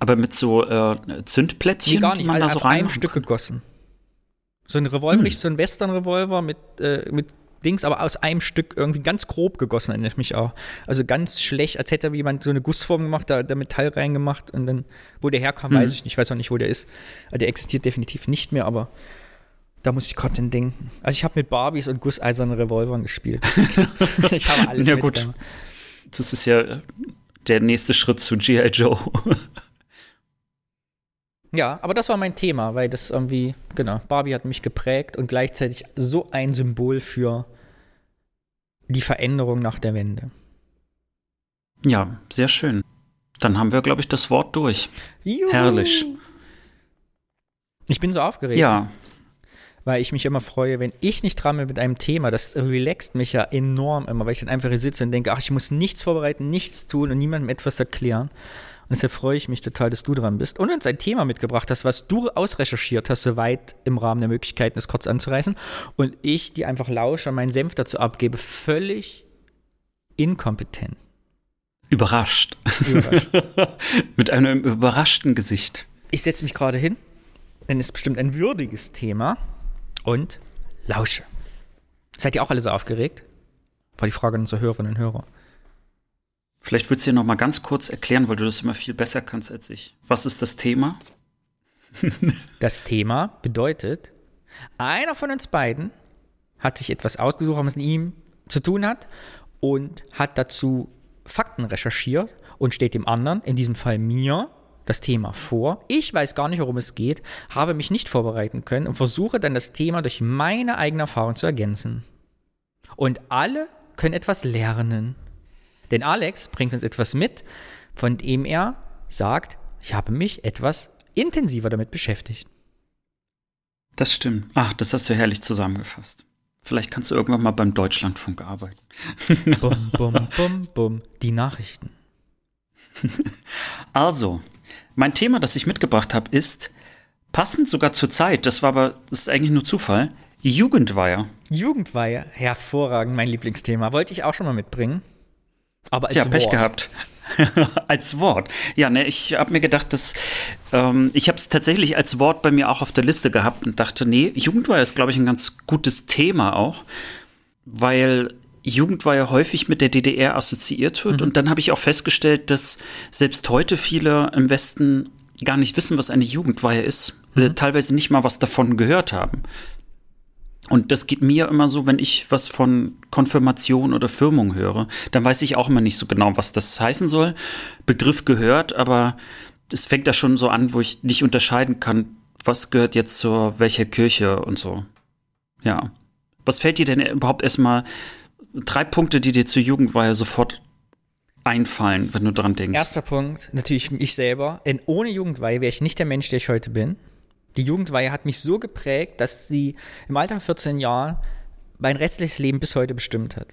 Aber mit so äh, Zündplättchen, Nee, gar nicht, man da so auf einem Stück gegossen. So ein Revolver, Hm. nicht so ein Western-Revolver mit, äh, mit Dings, aber aus einem Stück irgendwie ganz grob gegossen, erinnere ich mich auch. Also ganz schlecht, als hätte jemand so eine Gussform gemacht, da, da Metall reingemacht und dann, wo der herkam, Hm. weiß ich nicht, ich weiß auch nicht, wo der ist. Also der existiert definitiv nicht mehr, aber da muss ich gerade dran denken. Also ich habe mit Barbies und gusseisernen Revolvern gespielt. ich habe alles Ja, gut. dem. Das ist ja der nächste Schritt zu G.I. Joe. Ja, aber das war mein Thema, weil das irgendwie, genau, Barbie hat mich geprägt und gleichzeitig so ein Symbol für die Veränderung nach der Wende. ja, sehr schön. Dann haben wir, glaube ich, das Wort durch. Juhu. Herrlich. Ich bin so aufgeregt, Ja, weil ich mich immer freue, wenn ich nicht dran bin mit einem Thema. Das relaxt mich ja enorm immer, weil ich dann einfach hier sitze und denke, ach, ich muss nichts vorbereiten, nichts tun und niemandem etwas erklären. Und deshalb freue ich mich total, dass du dran bist und uns ein Thema mitgebracht hast, was du ausrecherchiert hast, soweit im Rahmen der Möglichkeiten, es kurz anzureißen. Und ich, die einfach lausche und meinen Senf dazu abgebe, völlig inkompetent. überrascht. Überrascht. Mit einem überraschten Gesicht. Ich setze mich gerade hin, denn es ist bestimmt ein würdiges Thema und lausche. Seid ihr auch alle so aufgeregt? War die Frage an unsere Hörerinnen und Hörer. Vielleicht würdest du dir noch mal ganz kurz erklären, weil du das immer viel besser kannst als ich. Was ist das Thema? Das Thema bedeutet, einer von uns beiden hat sich etwas ausgesucht, was mit ihm zu tun hat und hat dazu Fakten recherchiert und steht dem anderen, in diesem Fall mir, das Thema vor. Ich weiß gar nicht, worum es geht, habe mich nicht vorbereiten können und versuche dann das Thema durch meine eigene Erfahrung zu ergänzen. Und alle können etwas lernen. Denn Alex bringt uns etwas mit, von dem er sagt, ich habe mich etwas intensiver damit beschäftigt. Das stimmt. Ach, das hast du herrlich zusammengefasst. Vielleicht kannst du irgendwann mal beim Deutschlandfunk arbeiten. Bum, bum, bum, bum. Die Nachrichten. Also, mein Thema, das ich mitgebracht habe, ist passend sogar zur Zeit. Das war aber, das ist eigentlich nur Zufall. Jugendweihe. Jugendweihe, hervorragend, mein Lieblingsthema. Wollte ich auch schon mal mitbringen. Aber als Tja, Pech Wort. gehabt. als Wort. Ja, ne, ich habe mir gedacht, dass ähm, ich habe es tatsächlich als Wort bei mir auch auf der Liste gehabt und dachte, nee, Jugendweihe ist, glaube ich, ein ganz gutes Thema auch, weil Jugendweihe häufig mit der DDR assoziiert wird. Und dann habe ich auch festgestellt, dass selbst heute viele im Westen gar nicht wissen, was eine Jugendweihe ist, äh, teilweise nicht mal was davon gehört haben. Und das geht mir immer so, wenn ich was von Konfirmation oder Firmung höre, dann weiß ich auch immer nicht so genau, was das heißen soll. Begriff gehört, aber es fängt da schon so an, wo ich nicht unterscheiden kann, was gehört jetzt zur welcher Kirche und so. Ja. Was fällt dir denn überhaupt erstmal drei Punkte, die dir zur Jugendweihe sofort einfallen, wenn du dran denkst? Erster Punkt, natürlich ich selber. Denn ohne Jugendweihe wäre ich nicht der Mensch, der ich heute bin. Die Jugendweihe hat mich so geprägt, dass sie im Alter von 14 Jahren mein restliches Leben bis heute bestimmt hat.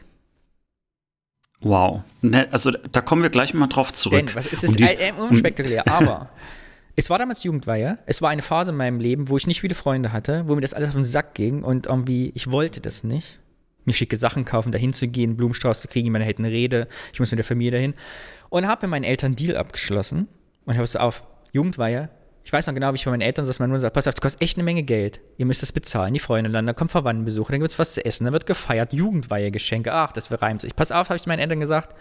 Wow. Ne, also da kommen wir gleich mal drauf zurück. Denn, was, es Um ist unspektakulär, aber es war damals Jugendweihe. Es war eine Phase in meinem Leben, wo ich nicht viele Freunde hatte, wo mir das alles auf den Sack ging und irgendwie, ich wollte das nicht. Mir schicke Sachen kaufen, dahin zu gehen, Blumenstrauß zu kriegen, meine eine Rede, ich muss mit der Familie dahin. Und habe mit meinen Eltern Deal abgeschlossen und habe so auf Jugendweihe. Ich weiß noch genau, wie ich von meinen Eltern saß, meine Mutter sagt, pass auf, das kostet echt eine Menge Geld. Ihr müsst das bezahlen, die Freunde landen, da kommen Verwandtenbesuche, dann gibt's was zu essen, dann wird gefeiert, Jugendweihe-Geschenke, ach, das reimt sich. Pass auf, habe ich meinen Eltern gesagt,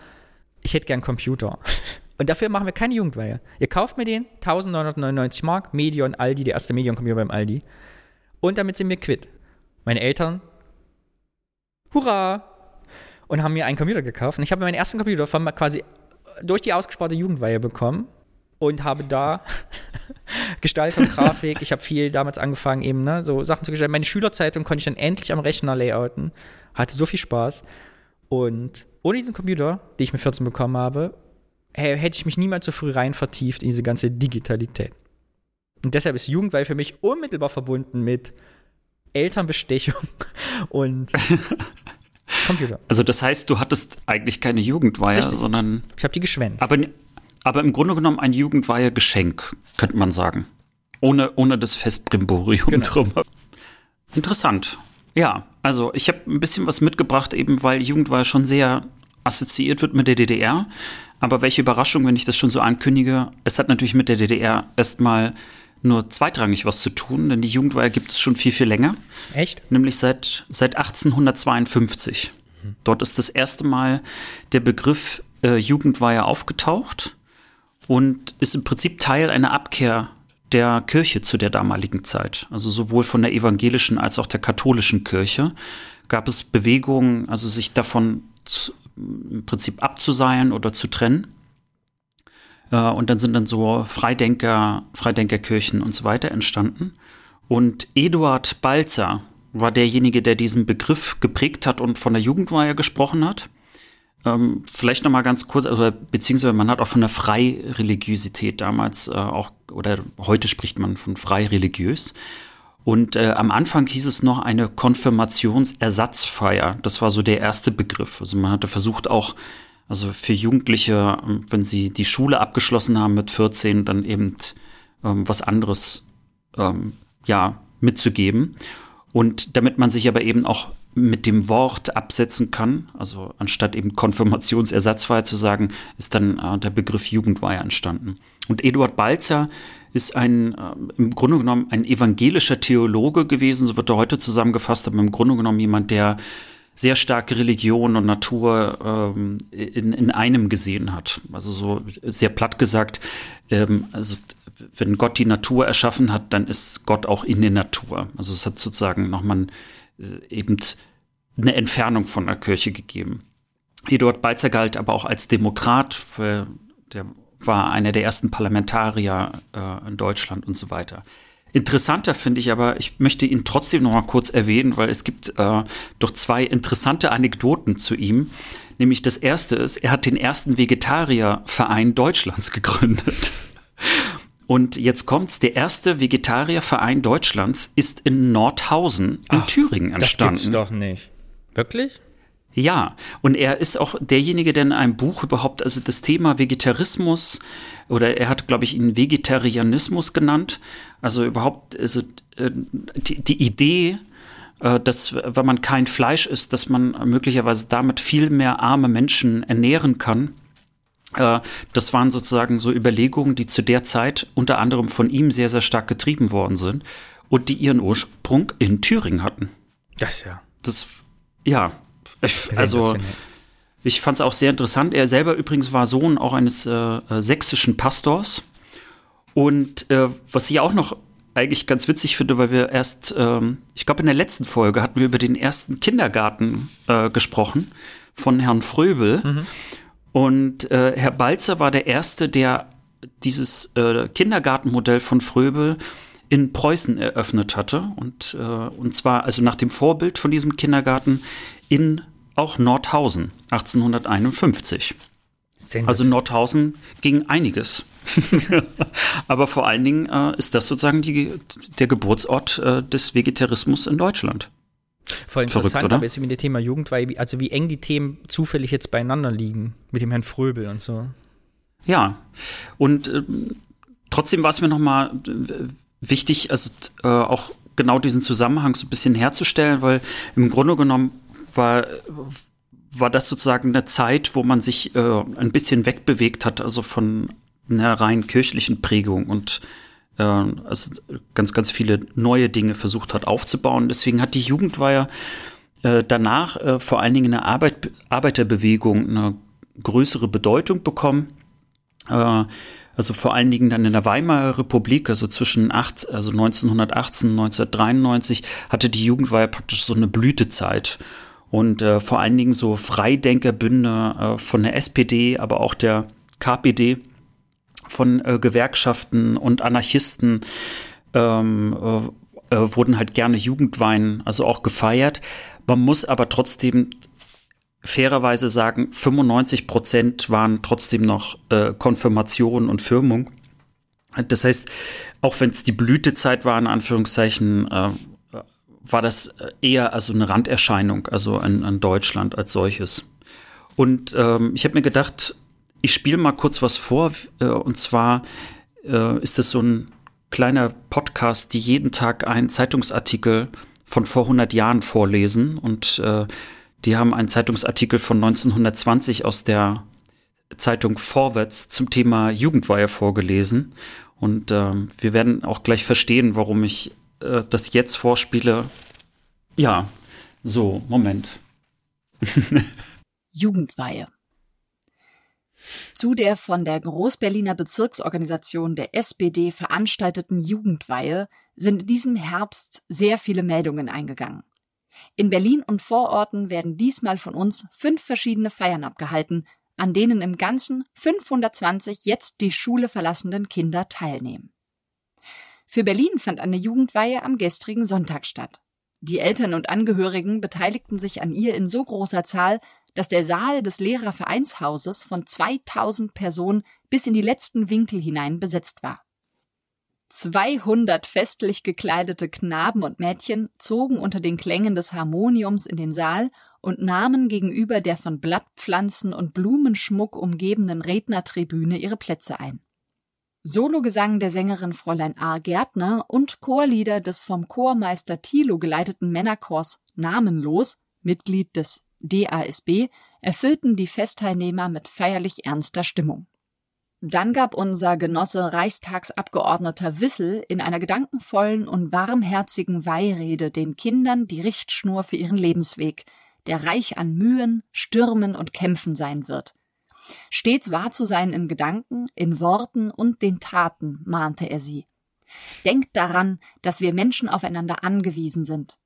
ich hätte gern einen Computer. Und dafür machen wir keine Jugendweihe. Ihr kauft mir den, 1999 Mark, Medion, Aldi, der erste Medion-Computer beim Aldi. Und damit sind wir quitt. Meine Eltern, hurra! Und haben mir einen Computer gekauft. Und ich habe meinen ersten Computer von quasi durch die ausgesparte Jugendweihe bekommen und habe da Gestaltung, Grafik, ich habe viel damals angefangen, eben, ne, so Sachen zu gestalten. Meine Schülerzeitung konnte ich dann endlich am Rechner layouten. Hatte so viel Spaß. Und ohne diesen Computer, den ich mit 14 bekommen habe, hä- hätte ich mich niemals so früh rein vertieft in diese ganze Digitalität. Und deshalb ist Jugendweihe für mich unmittelbar verbunden mit Elternbestechung und Computer. Also das heißt, du hattest eigentlich keine Jugendweihe, Richtig. sondern Ich habe die geschwänzt. aber, aber im Grunde genommen ein Jugendweihe-Geschenk, könnte man sagen. Ohne, ohne das Festbrimborium Genau. drum. Interessant. Ja, also ich habe ein bisschen was mitgebracht, eben weil Jugendweihe schon sehr assoziiert wird mit der DDR. Aber welche Überraschung, wenn ich das schon so ankündige. Es hat natürlich mit der DDR erstmal nur zweitrangig was zu tun, denn die Jugendweihe gibt es schon viel, viel länger. Echt? Nämlich seit, seit 1852. Mhm. Dort ist das erste Mal der Begriff äh, Jugendweihe aufgetaucht und ist im Prinzip Teil einer Abkehr der Kirche zu der damaligen Zeit. Also sowohl von der evangelischen als auch der katholischen Kirche gab es Bewegungen, also sich davon zu, im Prinzip abzuseilen oder zu trennen. Äh, und dann sind dann so Freidenker, Freidenkerkirchen und so weiter entstanden. Und Eduard Balzer war derjenige, der diesen Begriff geprägt hat und von der Jugendweihe gesprochen hat. Ähm, vielleicht noch mal ganz kurz, also, beziehungsweise man hat auch von der Freireligiosität damals äh, auch, oder heute spricht man von freireligiös. Und äh, am Anfang hieß es noch eine Konfirmationsersatzfeier. Das war so der erste Begriff. Also man hatte versucht auch, also für Jugendliche, ähm, wenn sie die Schule abgeschlossen haben mit 14, dann eben ähm, was anderes ähm, ja, mitzugeben. Und damit man sich aber eben auch mit dem Wort absetzen kann, also anstatt eben Konfirmationsersatzfeier zu sagen, ist dann äh, der Begriff Jugendweihe entstanden. Und Eduard Balzer ist ein, äh, im Grunde genommen ein evangelischer Theologe gewesen, so wird er heute zusammengefasst, aber im Grunde genommen jemand, der sehr stark Religion und Natur ähm, in, in einem gesehen hat. Also so sehr platt gesagt, ähm, also wenn Gott die Natur erschaffen hat, dann ist Gott auch in der Natur. Also es hat sozusagen nochmal äh, eben eine Entfernung von der Kirche gegeben. Eduard Balzer galt aber auch als Demokrat, für, der war einer der ersten Parlamentarier äh, in Deutschland und so weiter. Interessanter finde ich aber, ich möchte ihn trotzdem noch mal kurz erwähnen, weil es gibt äh, doch zwei interessante Anekdoten zu ihm. Nämlich das erste ist, er hat den ersten Vegetarierverein Deutschlands gegründet. Und jetzt kommt's, der erste Vegetarierverein Deutschlands ist in Nordhausen in Ach, Thüringen entstanden. Das gibt's doch nicht. Wirklich? Ja, und er ist auch derjenige, der in einem Buch überhaupt, also das Thema Vegetarismus, oder er hat, glaube ich, ihn Vegetarianismus genannt, also überhaupt, also äh, die, die Idee, äh, dass wenn man kein Fleisch isst, dass man möglicherweise damit viel mehr arme Menschen ernähren kann. Äh, das waren sozusagen so Überlegungen, die zu der Zeit unter anderem von ihm sehr, sehr stark getrieben worden sind und die ihren Ursprung in Thüringen hatten. Das ja. Das, ja, ich, also ich fand es auch sehr interessant. Er selber übrigens war Sohn auch eines äh, äh, sächsischen Pastors. Und äh, was ich auch noch eigentlich ganz witzig finde, weil wir erst, ähm, ich glaube in der letzten Folge hatten wir über den ersten Kindergarten äh, gesprochen von Herrn Fröbel. Mhm. Und äh, Herr Balzer war der Erste, der dieses äh, Kindergartenmodell von Fröbel in Preußen eröffnet hatte. Und, und zwar also nach dem Vorbild von diesem Kindergarten in auch Nordhausen 1851. Also Nordhausen ging einiges. Aber vor allen Dingen äh, ist das sozusagen die, der Geburtsort äh, des Vegetarismus in Deutschland. Voll interessant, Verrückt, aber jetzt mit dem Thema Jugendweihe, also wie eng die Themen zufällig jetzt beieinander liegen, mit dem Herrn Fröbel und so. Ja, und äh, trotzdem war es mir nochmal äh, wichtig, also äh, auch genau diesen Zusammenhang so ein bisschen herzustellen, weil im Grunde genommen war, war das sozusagen eine Zeit, wo man sich äh, ein bisschen wegbewegt hat, also von einer rein kirchlichen Prägung und äh, also ganz, ganz viele neue Dinge versucht hat aufzubauen. Deswegen hat die Jugendweihe äh, danach äh, vor allen Dingen in der Arbeit, Arbeiterbewegung eine größere Bedeutung bekommen. Äh, also vor allen Dingen dann in der Weimarer Republik, also zwischen acht, also 1918 und 1993, hatte die Jugendweihe praktisch so eine Blütezeit und äh, vor allen Dingen so Freidenkerbünde äh, von der SPD, aber auch der KPD, von äh, Gewerkschaften und Anarchisten ähm, äh, äh, wurden halt gerne Jugendwein, also auch gefeiert. Man muss aber trotzdem fairerweise sagen, 95 Prozent waren trotzdem noch äh, Konfirmation und Firmung. Das heißt, auch wenn es die Blütezeit war, in Anführungszeichen, war das äh, eher also eine Randerscheinung, also an, an Deutschland als solches. Und ähm, ich habe mir gedacht, ich spiele mal kurz was vor. Äh, und zwar äh, ist das so ein kleiner Podcast, die jeden Tag einen Zeitungsartikel von vor 100 Jahren vorlesen. Und äh, die haben einen Zeitungsartikel von 1920 aus der Zeitung Vorwärts zum Thema Jugendweihe vorgelesen. Und ähm, wir werden auch gleich verstehen, warum ich äh, das jetzt vorspiele. Ja, so, Moment. Jugendweihe. Zu der von der Großberliner Bezirksorganisation der SPD veranstalteten Jugendweihe sind in diesem Herbst sehr viele Meldungen eingegangen. In Berlin und Vororten werden diesmal von uns fünf verschiedene Feiern abgehalten, an denen im Ganzen 520 jetzt die Schule verlassenden Kinder teilnehmen. Für Berlin fand eine Jugendweihe am gestrigen Sonntag statt. Die Eltern und Angehörigen beteiligten sich an ihr in so großer Zahl, dass der Saal des Lehrervereinshauses von 2000 Personen bis in die letzten Winkel hinein besetzt war. 200 festlich gekleidete Knaben und Mädchen zogen unter den Klängen des Harmoniums in den Saal und nahmen gegenüber der von Blattpflanzen und Blumenschmuck umgebenen Rednertribüne ihre Plätze ein. Sologesang der Sängerin Fräulein A. Gärtner und Chorlieder des vom Chormeister Thilo geleiteten Männerchors Namenlos, Mitglied des DASB, erfüllten die Festteilnehmer mit feierlich ernster Stimmung. Dann gab unser Genosse Reichstagsabgeordneter Wissel in einer gedankenvollen und warmherzigen Weihrede den Kindern die Richtschnur für ihren Lebensweg, der reich an Mühen, Stürmen und Kämpfen sein wird. Stets wahr zu sein in Gedanken, in Worten und den Taten, mahnte er sie. Denkt daran, dass wir Menschen aufeinander angewiesen sind.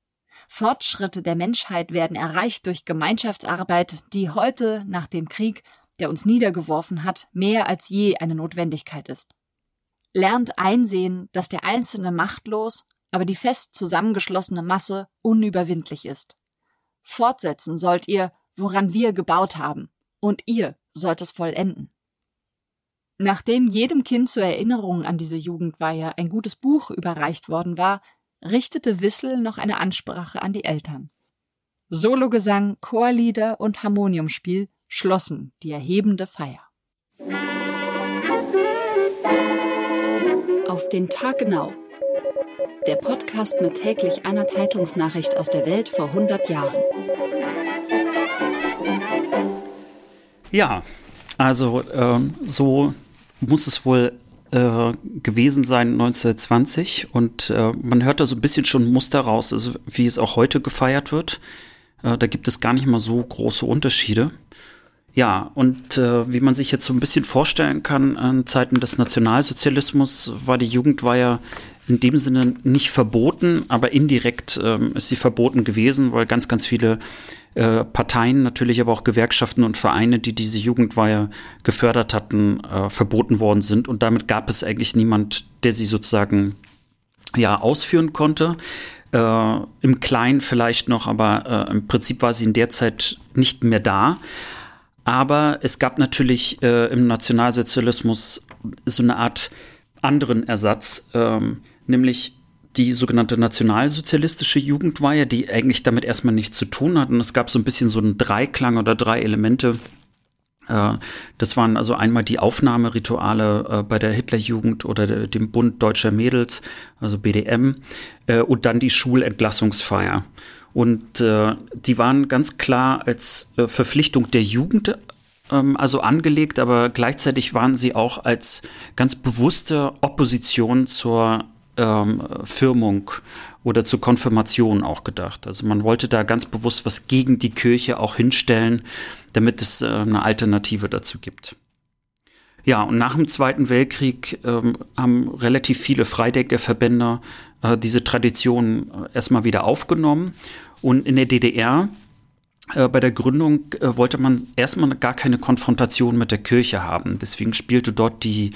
Fortschritte der Menschheit werden erreicht durch Gemeinschaftsarbeit, die heute nach dem Krieg, der uns niedergeworfen hat, mehr als je eine Notwendigkeit ist. Lernt einsehen, dass der Einzelne machtlos, aber die fest zusammengeschlossene Masse unüberwindlich ist. Fortsetzen sollt ihr, woran wir gebaut haben, und ihr sollt es vollenden. Nachdem jedem Kind zur Erinnerung an diese Jugendweihe ein gutes Buch überreicht worden war, richtete Wissel noch eine Ansprache an die Eltern. Sologesang, Chorlieder und Harmoniumspiel schlossen die erhebende Feier. Auf den Tag genau der Podcast mit täglich einer Zeitungsnachricht aus der Welt vor 100 Jahren. Ja, also ähm, so muss es wohl äh, gewesen sein 1920 und äh, man hört da so ein bisschen schon Muster raus, also wie es auch heute gefeiert wird. Äh, da gibt es gar nicht mal so große Unterschiede. Ja, und äh, wie man sich jetzt so ein bisschen vorstellen kann, in Zeiten des Nationalsozialismus war die Jugendweihe in dem Sinne nicht verboten, aber indirekt ähm, ist sie verboten gewesen, weil ganz, ganz viele äh, Parteien, natürlich aber auch Gewerkschaften und Vereine, die diese Jugendweihe gefördert hatten, äh, verboten worden sind. Und damit gab es eigentlich niemand, der sie sozusagen ja ausführen konnte. Äh, Im Kleinen vielleicht noch, aber äh, im Prinzip war sie in der Zeit nicht mehr da. Aber es gab natürlich äh, im Nationalsozialismus so eine Art anderen Ersatz. Ähm, nämlich die sogenannte nationalsozialistische Jugendweihe, die eigentlich damit erstmal nichts zu tun hat. Und es gab so ein bisschen so einen Dreiklang oder drei Elemente. Äh, das waren also einmal die Aufnahmerituale äh, bei der Hitlerjugend oder dem Bund Deutscher Mädels, also BDM, äh, und dann die Schulentlassungsfeier. Und die waren ganz klar als Verpflichtung der Jugend ähm, also angelegt, aber gleichzeitig waren sie auch als ganz bewusste Opposition zur ähm, Firmung oder zur Konfirmation auch gedacht. Also man wollte da ganz bewusst was gegen die Kirche auch hinstellen, damit es äh, eine Alternative dazu gibt. Ja, und nach dem Zweiten Weltkrieg ähm, haben relativ viele Freidenkerverbände äh, diese Tradition äh, erstmal wieder aufgenommen. Und in der DDR äh, bei der Gründung äh, wollte man erstmal gar keine Konfrontation mit der Kirche haben. Deswegen spielte dort die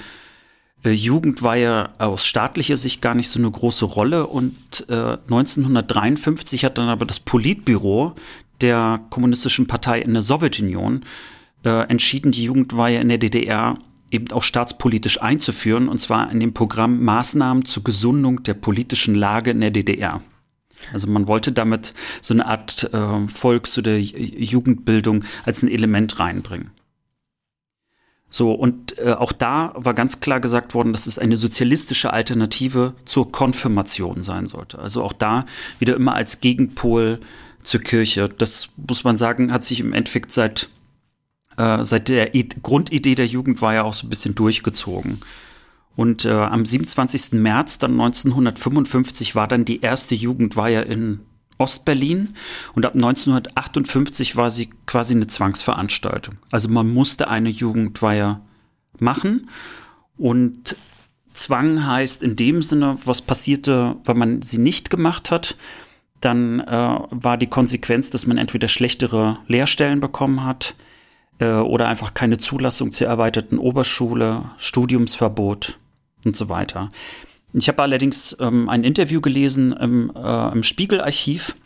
Jugendweihe aus staatlicher Sicht gar nicht so eine große Rolle. Und äh, 1953 hat dann aber das Politbüro der Kommunistischen Partei in der Sowjetunion äh, entschieden, die Jugendweihe in der DDR eben auch staatspolitisch einzuführen, und zwar in dem Programm Maßnahmen zur Gesundung der politischen Lage in der DDR. Also man wollte damit so eine Art äh, Volks- oder Jugendbildung als ein Element reinbringen. So, und äh, auch da war ganz klar gesagt worden, dass es eine sozialistische Alternative zur Konfirmation sein sollte. Also auch da wieder immer als Gegenpol zur Kirche. Das muss man sagen, hat sich im Endeffekt seit äh, seit der I Grundidee der Jugendweihe auch so ein bisschen durchgezogen. Und äh, am 27. März dann 1955 war dann die erste Jugendweihe in Ostberlin und ab 1958 war sie quasi eine Zwangsveranstaltung. Also man musste eine Jugendweihe machen und Zwang heißt in dem Sinne, was passierte, wenn man sie nicht gemacht hat, dann äh, war die Konsequenz, dass man entweder schlechtere Lehrstellen bekommen hat äh, oder einfach keine Zulassung zur erweiterten Oberschule, Studiumsverbot und so weiter. Ich habe allerdings ähm, ein Interview gelesen im, äh, im Spiegelarchiv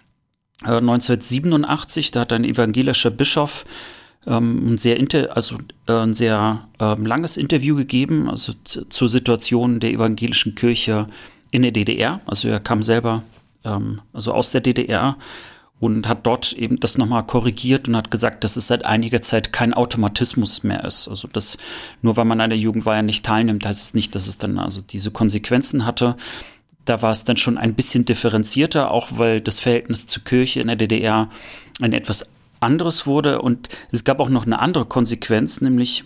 äh, 1987. Da hat ein evangelischer Bischof ähm, ein sehr, also, äh, ein sehr ähm, langes Interview gegeben, also zur Situation der evangelischen Kirche in der DDR. Also er kam selber ähm, also aus der DDR und hat dort eben das nochmal korrigiert und hat gesagt, dass es seit einiger Zeit kein Automatismus mehr ist. Also dass nur weil man an der Jugendweihe nicht teilnimmt, heißt es nicht, dass es dann also diese Konsequenzen hatte. Da war es dann schon ein bisschen differenzierter, auch weil das Verhältnis zur Kirche in der DDR ein etwas anderes wurde. Und es gab auch noch eine andere Konsequenz, nämlich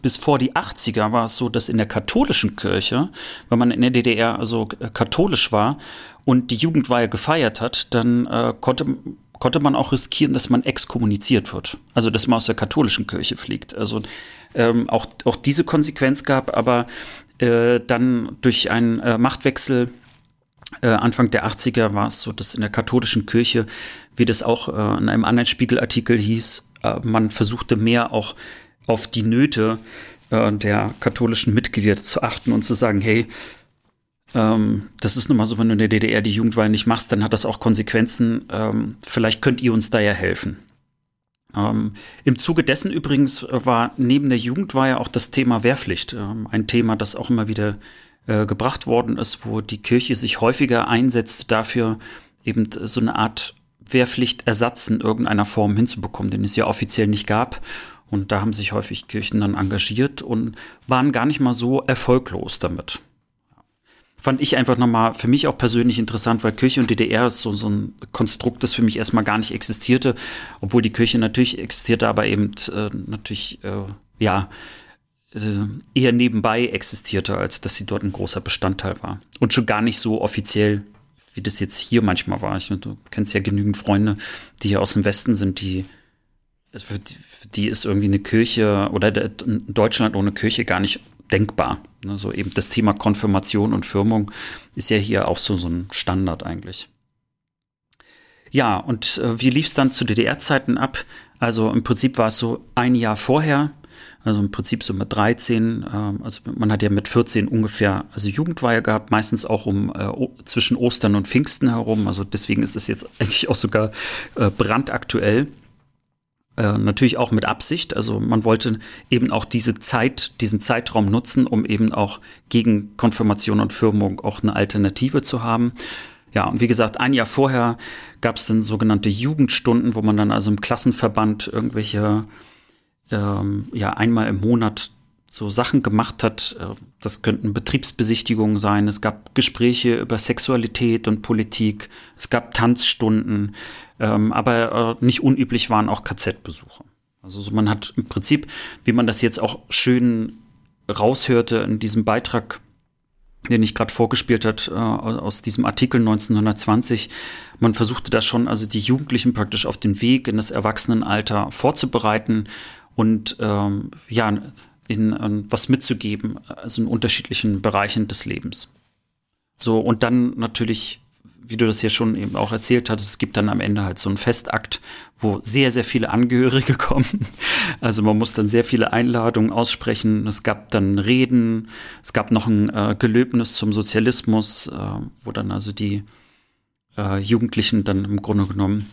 bis vor die 80er war es so, dass in der katholischen Kirche, wenn man in der DDR also katholisch war, und die Jugendweihe gefeiert hat, dann äh, konnte, konnte man auch riskieren, dass man exkommuniziert wird. Also, dass man aus der katholischen Kirche fliegt. Also, ähm, auch, auch diese Konsequenz gab, aber äh, dann durch einen äh, Machtwechsel äh, Anfang der 80er war es so, dass in der katholischen Kirche, wie das auch äh, in einem anderen Spiegelartikel hieß, äh, man versuchte mehr auch auf die Nöte der katholischen Mitglieder zu achten und zu sagen, hey, ähm, das ist nun mal so, wenn du in der DDR die Jugendweihe nicht machst, dann hat das auch Konsequenzen. Ähm, vielleicht könnt ihr uns da ja helfen. Ähm, Im Zuge dessen übrigens war neben der Jugendweihe auch das Thema Wehrpflicht ähm, ein Thema, das auch immer wieder äh, gebracht worden ist, wo die Kirche sich häufiger einsetzt dafür, eben so eine Art Wehrpflichtersatz in irgendeiner Form hinzubekommen, den es ja offiziell nicht gab. Und da haben sich häufig Kirchen dann engagiert und waren gar nicht mal so erfolglos damit fand ich einfach nochmal für mich auch persönlich interessant, weil Kirche und DDR ist so, so ein Konstrukt, das für mich erstmal gar nicht existierte, obwohl die Kirche natürlich existierte, aber eben äh, natürlich, äh, ja, äh, eher nebenbei existierte, als dass sie dort ein großer Bestandteil war. Und schon gar nicht so offiziell, wie das jetzt hier manchmal war. Ich, du kennst ja genügend Freunde, die hier aus dem Westen sind, die für die, für die ist irgendwie eine Kirche oder Deutschland ohne Kirche gar nicht denkbar. Ne, so eben das Thema Konfirmation und Firmung ist ja hier auch so, so ein Standard eigentlich. Ja, und äh, wie lief es dann zu DDR-Zeiten ab? Also im Prinzip war es so ein Jahr vorher, also im Prinzip so mit 13, äh, also man hat ja mit 14 ungefähr also Jugendweihe gehabt, meistens auch um äh, zwischen Ostern und Pfingsten herum. Also deswegen ist das jetzt eigentlich auch sogar äh, brandaktuell. Äh, natürlich auch mit Absicht. Also man wollte eben auch diese Zeit, diesen Zeitraum nutzen, um eben auch gegen Konfirmation und Firmung auch eine Alternative zu haben. Ja, und wie gesagt, ein Jahr vorher gab es dann sogenannte Jugendstunden, wo man dann also im Klassenverband irgendwelche, ähm, ja, einmal im Monat so Sachen gemacht hat. Äh, das könnten Betriebsbesichtigungen sein. Es gab Gespräche über Sexualität und Politik. Es gab Tanzstunden. Ähm, aber äh, nicht unüblich waren auch KZ-Besuche. Also so man hat im Prinzip, wie man das jetzt auch schön raushörte in diesem Beitrag, den ich gerade vorgespielt hat, äh, aus diesem Artikel 1920, man versuchte da schon, also die Jugendlichen praktisch auf den Weg in das Erwachsenenalter vorzubereiten und ähm, ja, ihnen äh, was mitzugeben, also in unterschiedlichen Bereichen des Lebens. So, und dann natürlich wie du das hier schon eben auch erzählt hattest, es gibt dann am Ende halt so einen Festakt, wo sehr, sehr viele Angehörige kommen. Also man muss dann sehr viele Einladungen aussprechen. Es gab dann Reden, es gab noch ein äh, Gelöbnis zum Sozialismus, äh, wo dann also die äh, Jugendlichen dann im Grunde genommen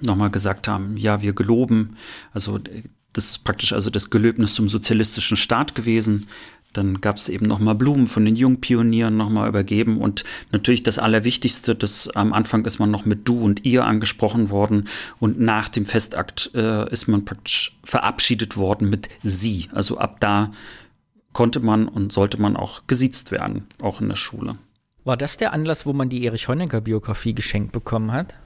nochmal gesagt haben, ja, wir geloben. Also das ist praktisch also das Gelöbnis zum sozialistischen Staat gewesen. Dann gab es eben nochmal Blumen von den Jungpionieren nochmal übergeben und natürlich das Allerwichtigste, das am Anfang ist man noch mit du und ihr angesprochen worden und nach dem Festakt äh, ist man praktisch verabschiedet worden mit sie. Also ab da konnte man und sollte man auch gesiezt werden, auch in der Schule. War das der Anlass, wo man die Erich Honecker Biografie geschenkt bekommen hat?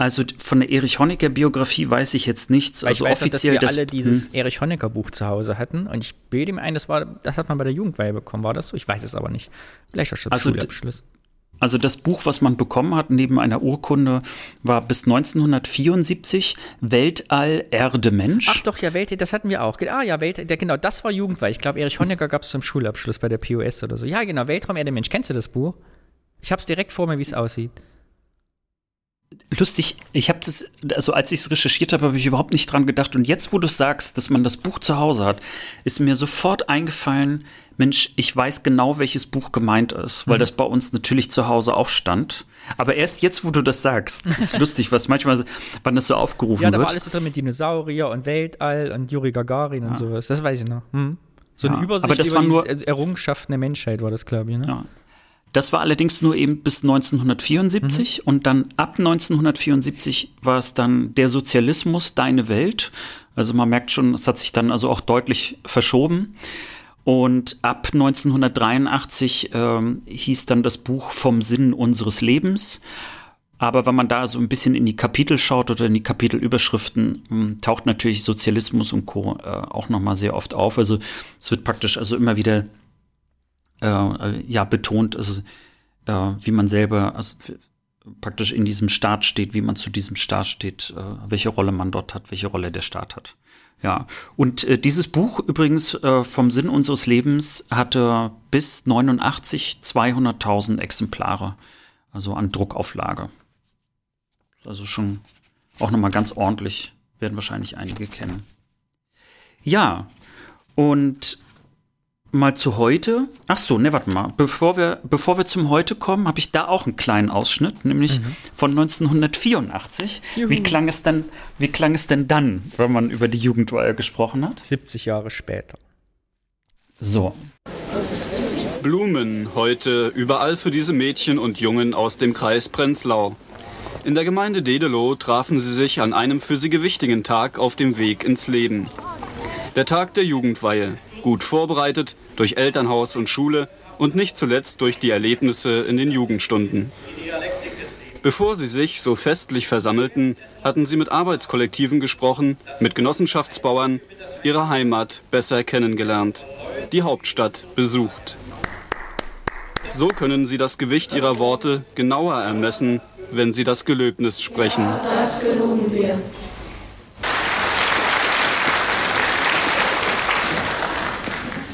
Also von der Erich Honecker Biografie weiß ich jetzt nichts. Weil also ich weiß offiziell noch, dass wir das, alle dieses hm. Erich Honecker Buch zu Hause hatten und ich bilde mir ein, das war, das hat man bei der Jugendweihe bekommen, war das so? Ich weiß es aber nicht. Vielleicht auch schon Also Schulabschluss. Also das Buch, was man bekommen hat neben einer Urkunde, war bis 1974 Weltall Erde Mensch. Ach doch, ja, Welt, das hatten wir auch. Ah ja, Welt, der, genau, das war Jugendweihe. Ich glaube, Erich Honecker gab es zum Schulabschluss bei der POS oder so. Ja, genau, Weltraum Erde Mensch. Kennst du das Buch? Ich hab's direkt vor mir, wie es aussieht. Lustig, ich habe das, also als ich es recherchiert habe, habe ich überhaupt nicht dran gedacht. Und jetzt, wo du sagst, dass man das Buch zu Hause hat, ist mir sofort eingefallen, Mensch, ich weiß genau, welches Buch gemeint ist, Mhm. weil das bei uns natürlich zu Hause auch stand. Aber erst jetzt, wo du das sagst, ist lustig, was manchmal, wann das so aufgerufen Ja, da war wird. alles so drin mit Dinosaurier und Weltall und Juri Gagarin und sowas. Das weiß ich noch. Hm. So eine Ja, Übersicht aber das über war die nur- Errungenschaften der Menschheit war das, glaube ich. Ne? Ja. Das war allerdings nur eben bis 1974 und dann ab 1974 war es dann der Sozialismus, deine Welt. Also man merkt schon, es hat sich dann also auch deutlich verschoben. Und ab 1983 ähm, hieß dann das Buch vom Sinn unseres Lebens. Aber wenn man da so ein bisschen in die Kapitel schaut oder in die Kapitelüberschriften, mh, taucht natürlich Sozialismus und Co. Äh, auch nochmal sehr oft auf. Also es wird praktisch also immer wieder äh, ja, betont, also äh, wie man selber also, praktisch in diesem Staat steht, wie man zu diesem Staat steht, äh, welche Rolle man dort hat, welche Rolle der Staat hat. Ja, und äh, dieses Buch übrigens äh, vom Sinn unseres Lebens hatte bis 89 200.000 Exemplare, also an Druckauflage. Also schon auch nochmal ganz ordentlich, werden wahrscheinlich einige kennen. Ja, und mal zu heute. Ach so, ne, warte mal. Bevor wir, bevor wir zum heute kommen, habe ich da auch einen kleinen Ausschnitt, nämlich von 1984. Wie klang es denn, wie klang es denn dann, wenn man über die Jugendweihe gesprochen hat? 70 Jahre später. So. Blumen heute überall für diese Mädchen und Jungen aus dem Kreis Prenzlau. In der Gemeinde Dedelow trafen sie sich an einem für sie gewichtigen Tag auf dem Weg ins Leben. Der Tag der Jugendweihe, gut vorbereitet durch Elternhaus und Schule und nicht zuletzt durch die Erlebnisse in den Jugendstunden. Bevor sie sich so festlich versammelten, hatten sie mit Arbeitskollektiven gesprochen, mit Genossenschaftsbauern, ihre Heimat besser kennengelernt, die Hauptstadt besucht. So können sie das Gewicht ihrer Worte genauer ermessen, wenn sie das Gelöbnis sprechen.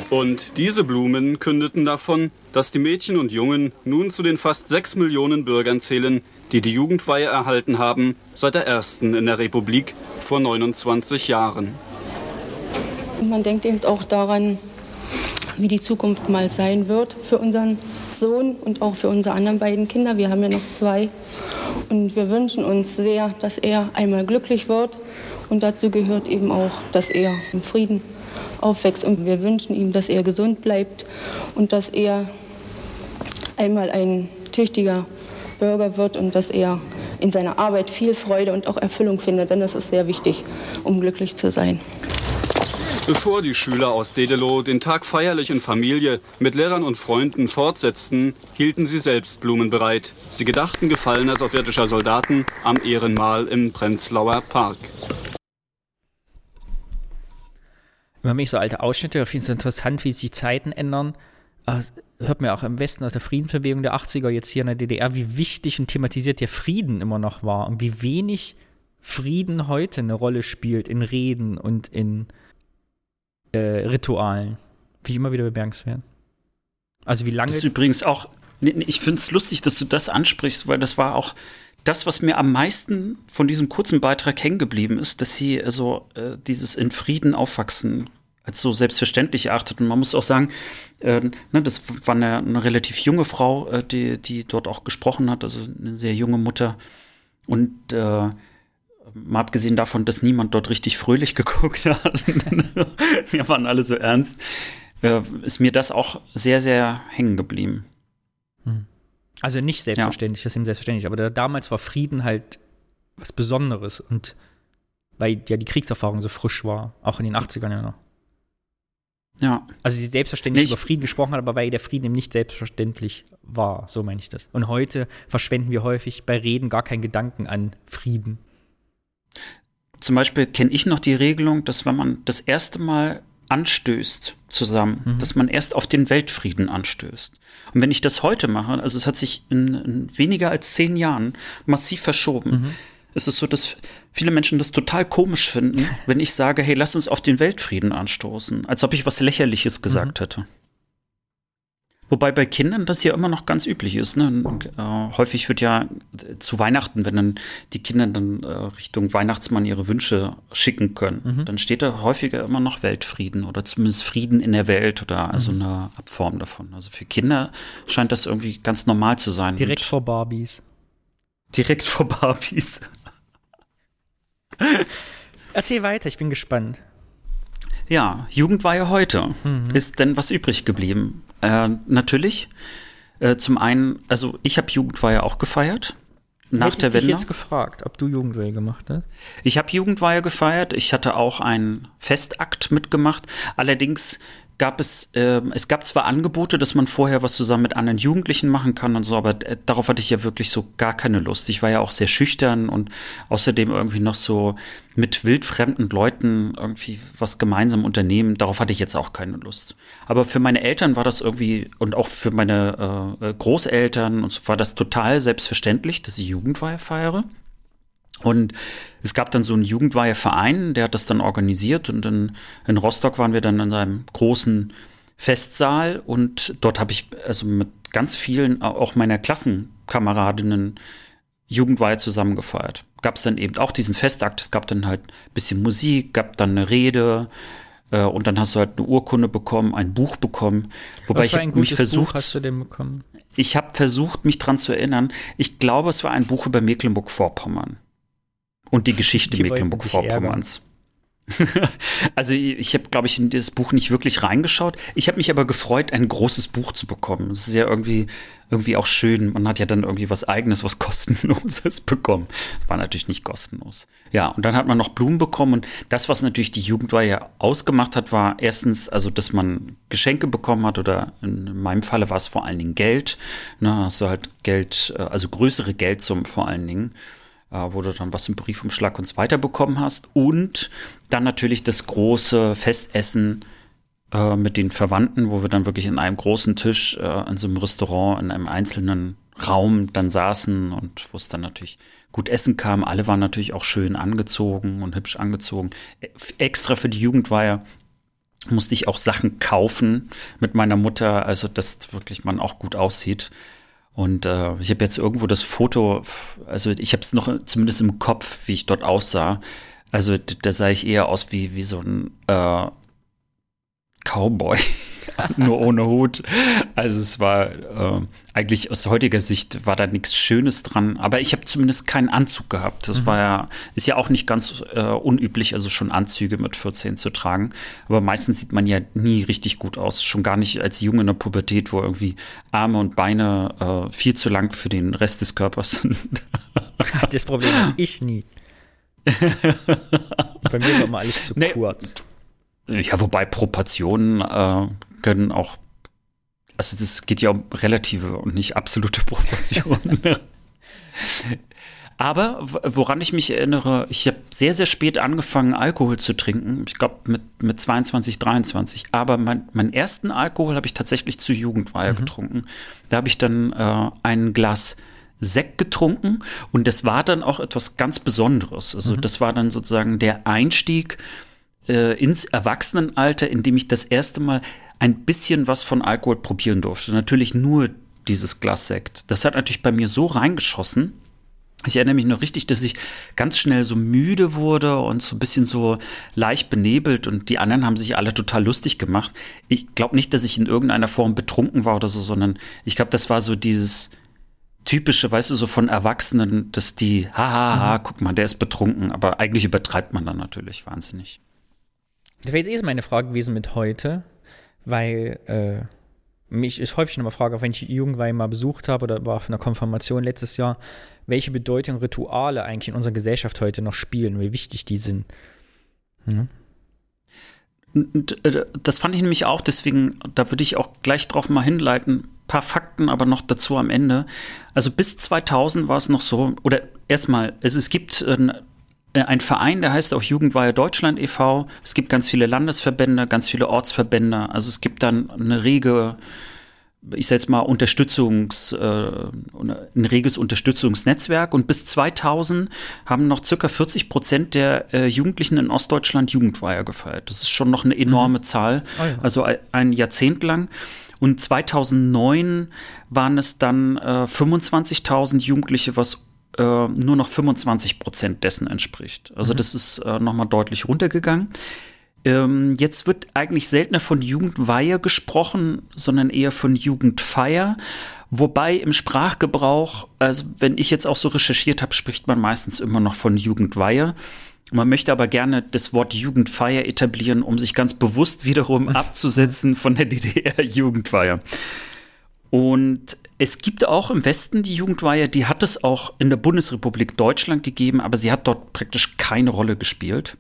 Und diese Blumen kündeten davon, dass die Mädchen und Jungen nun zu den fast sechs Millionen Bürgern zählen, die die Jugendweihe erhalten haben seit der ersten in der Republik vor 29 Jahren. Man denkt eben auch daran, wie die Zukunft mal sein wird für unseren Sohn und auch für unsere anderen beiden Kinder. Wir haben ja noch zwei. Und wir wünschen uns sehr, dass er einmal glücklich wird. Und dazu gehört eben auch, dass er im Frieden aufwächst. Und wir wünschen ihm, dass er gesund bleibt und dass er einmal ein tüchtiger Bürger wird und dass er in seiner Arbeit viel Freude und auch Erfüllung findet. Denn das ist sehr wichtig, um glücklich zu sein. Bevor die Schüler aus Dedelow den Tag feierlich in Familie mit Lehrern und Freunden fortsetzten, hielten sie selbst Blumen bereit. Sie gedachten gefallener sowjetischer Soldaten am Ehrenmal im Prenzlauer Park. Immer mich so alte Ausschnitte, ich finde es interessant, wie sich Zeiten ändern. Ah, Hört man ja auch im Westen aus der Friedensbewegung der 80er jetzt hier in der DDR, wie wichtig und thematisiert der Frieden immer noch war und wie wenig Frieden heute eine Rolle spielt in Reden und in äh, Ritualen. Wie immer wieder bemerkenswert. Also wie lange. Das ist übrigens auch, ich finde es lustig, dass du das ansprichst, weil das war auch das, was mir am meisten von diesem kurzen Beitrag hängen geblieben ist, dass sie also äh, dieses in Frieden aufwachsen als so selbstverständlich erachtet. Und man muss auch sagen, äh, ne, das war eine, eine relativ junge Frau, äh, die, die dort auch gesprochen hat, also eine sehr junge Mutter. Und äh, mal abgesehen davon, dass niemand dort richtig fröhlich geguckt hat, wir waren alle so ernst, äh, ist mir das auch sehr, sehr hängen geblieben. Also nicht selbstverständlich, das ist eben selbstverständlich, aber da, damals war Frieden halt was Besonderes und weil ja die Kriegserfahrung so frisch war, auch in den 80ern ja noch. Ja. Also sie selbstverständlich Nicht. über Frieden gesprochen hat, aber weil der Frieden eben nicht selbstverständlich war. So meine ich das. Und heute verschwenden wir häufig bei Reden gar keinen Gedanken an Frieden. Zum Beispiel kenne ich noch die Regelung, dass wenn man das erste Mal anstößt zusammen, mhm. dass man erst auf den Weltfrieden anstößt. Und wenn ich das heute mache, also es hat sich in, in weniger als zehn Jahren massiv verschoben, mhm. Ist es so, dass viele Menschen das total komisch finden, wenn ich sage, hey, lass uns auf den Weltfrieden anstoßen, als ob ich was Lächerliches gesagt mhm. hätte. Wobei bei Kindern das ja immer noch ganz üblich ist. Ne? Äh, häufig wird ja zu Weihnachten, wenn dann die Kinder dann äh, Richtung Weihnachtsmann ihre Wünsche schicken können, mhm. dann steht da häufiger immer noch Weltfrieden oder zumindest Frieden in der Welt oder also mhm. eine Abform davon. Also für Kinder scheint das irgendwie ganz normal zu sein. Direkt vor Barbies. Direkt vor Barbies. Erzähl weiter, ich bin gespannt. Ja, Jugendweihe heute. Mhm. Ist denn was übrig geblieben? Äh, natürlich. Äh, zum einen, also ich habe Jugendweihe auch gefeiert. Nach Hätte der ich Wende. dich jetzt gefragt, ob du Jugendweihe gemacht hast. Ich habe Jugendweihe gefeiert. Ich hatte auch einen Festakt mitgemacht. Allerdings gab es, äh, es gab zwar Angebote, dass man vorher was zusammen mit anderen Jugendlichen machen kann und so, aber äh, darauf hatte ich ja wirklich so gar keine Lust. Ich war ja auch sehr schüchtern und außerdem irgendwie noch so mit wildfremden Leuten irgendwie was gemeinsam unternehmen. Darauf hatte ich jetzt auch keine Lust. Aber für meine Eltern war das irgendwie und auch für meine äh, Großeltern und so war das total selbstverständlich, dass ich Jugendweihe feiere. Und es gab dann so einen Jugendweiheverein, der hat das dann organisiert und in, in Rostock waren wir dann in einem großen Festsaal und dort habe ich also mit ganz vielen, auch meiner Klassenkameradinnen, Jugendweihe zusammengefeiert. Gab es dann eben auch diesen Festakt, es gab dann halt ein bisschen Musik, gab dann eine Rede äh, und dann hast du halt eine Urkunde bekommen, ein Buch bekommen. Wobei Was für ich ein hab mich versucht, Buch hast du denn bekommen? ich habe versucht, mich dran zu erinnern. Ich glaube, es war ein Buch über Mecklenburg-Vorpommern und die Geschichte Mecklenburg-Vorpommerns. also ich, habe, glaube ich, in das Buch nicht wirklich reingeschaut. Ich habe mich aber gefreut, ein großes Buch zu bekommen. Es ist ja irgendwie, irgendwie auch schön. Man hat ja dann irgendwie was eigenes, was kostenloses bekommen. Das war natürlich nicht kostenlos. Ja, und dann hat man noch Blumen bekommen. Und das, was natürlich die Jugendweihe ausgemacht hat, war erstens, also, dass man Geschenke bekommen hat oder in meinem Falle war es vor allen Dingen Geld. Ne, hast du halt Geld, äh, also größere Geldsummen vor allen Dingen wo du dann was im Briefumschlag und so weiter bekommen hast. Und dann natürlich das große Festessen äh, mit den Verwandten, wo wir dann wirklich in einem großen Tisch äh, in so einem Restaurant, in einem einzelnen Raum dann saßen und wo es dann natürlich gut Essen kam. Alle waren natürlich auch schön angezogen und hübsch angezogen. E extra für die Jugendweihe musste ich auch Sachen kaufen mit meiner Mutter, also dass wirklich man auch gut aussieht. Und äh, ich habe jetzt irgendwo das Foto, also ich habe es noch zumindest im Kopf, wie ich dort aussah. Also da sah ich eher aus wie, wie so ein äh, Cowboy, nur ohne Hut. Also es war äh, eigentlich aus heutiger Sicht war da nichts Schönes dran, aber ich habe zumindest keinen Anzug gehabt. Das mhm. war ja, ist ja auch nicht ganz äh, unüblich, also schon Anzüge mit 14 zu tragen. Aber meistens sieht man ja nie richtig gut aus, schon gar nicht als Junge in der Pubertät, wo irgendwie Arme und Beine äh, viel zu lang für den Rest des Körpers sind. das Problem habe ich nie. Bei mir war immer alles zu nee. kurz. Ja, wobei Proportionen äh, können auch, also das geht ja um relative und nicht absolute Proportionen. Aber woran ich mich erinnere, ich habe sehr, sehr spät angefangen, Alkohol zu trinken. Ich glaube mit, mit 22, 23. Aber mein, meinen ersten Alkohol habe ich tatsächlich zu Jugendweihe mhm. getrunken. Da habe ich dann äh, ein Glas Sekt getrunken und das war dann auch etwas ganz Besonderes. Also mhm. das war dann sozusagen der Einstieg äh, ins Erwachsenenalter, in dem ich das erste Mal ein bisschen was von Alkohol probieren durfte. Natürlich nur dieses Glas Sekt. Das hat natürlich bei mir so reingeschossen. Ich erinnere mich noch richtig, dass ich ganz schnell so müde wurde und so ein bisschen so leicht benebelt und die anderen haben sich alle total lustig gemacht. Ich glaube nicht, dass ich in irgendeiner Form betrunken war oder so, sondern ich glaube, das war so dieses typische, weißt du, so von Erwachsenen, dass die, haha, mhm. guck mal, der ist betrunken, aber eigentlich übertreibt man dann natürlich wahnsinnig. Das wäre jetzt eh meine Frage gewesen mit heute, weil äh, mich ist häufig nochmal Frage, wenn ich Jugendweihe mal besucht habe oder war auf einer Konfirmation letztes Jahr, welche Bedeutung Rituale eigentlich in unserer Gesellschaft heute noch spielen, wie wichtig die sind. Hm? äh, das fand ich nämlich auch, deswegen, da würde ich auch gleich drauf mal hinleiten. Ein paar Fakten aber noch dazu am Ende. Also bis 2000 war es noch so, oder erstmal, also es gibt äh, ein Verein, der heißt auch Jugendweihe Deutschland e.V. Es gibt ganz viele Landesverbände, ganz viele Ortsverbände. Also es gibt dann eine rege ich sage jetzt mal, Unterstützungs, äh, ein reges Unterstützungsnetzwerk. Und bis 2000 haben noch circa 40 Prozent der äh, Jugendlichen in Ostdeutschland Jugendweihe gefeiert. Das ist schon noch eine enorme mhm. Zahl, oh ja. also ein Jahrzehnt lang. Und 2009 waren es dann äh, 25.000 Jugendliche, was äh, nur noch 25 Prozent dessen entspricht. Also mhm. das ist äh, nochmal deutlich runtergegangen. Ähm, jetzt wird eigentlich seltener von Jugendweihe gesprochen, sondern eher von Jugendfeier. Wobei im Sprachgebrauch, also wenn ich jetzt auch so recherchiert habe, spricht man meistens immer noch von Jugendweihe. Man möchte aber gerne das Wort Jugendfeier etablieren, um sich ganz bewusst wiederum abzusetzen von der DDR-Jugendfeier. Und es gibt auch im Westen die Jugendweihe, die hat es auch in der Bundesrepublik Deutschland gegeben, aber sie hat dort praktisch keine Rolle gespielt.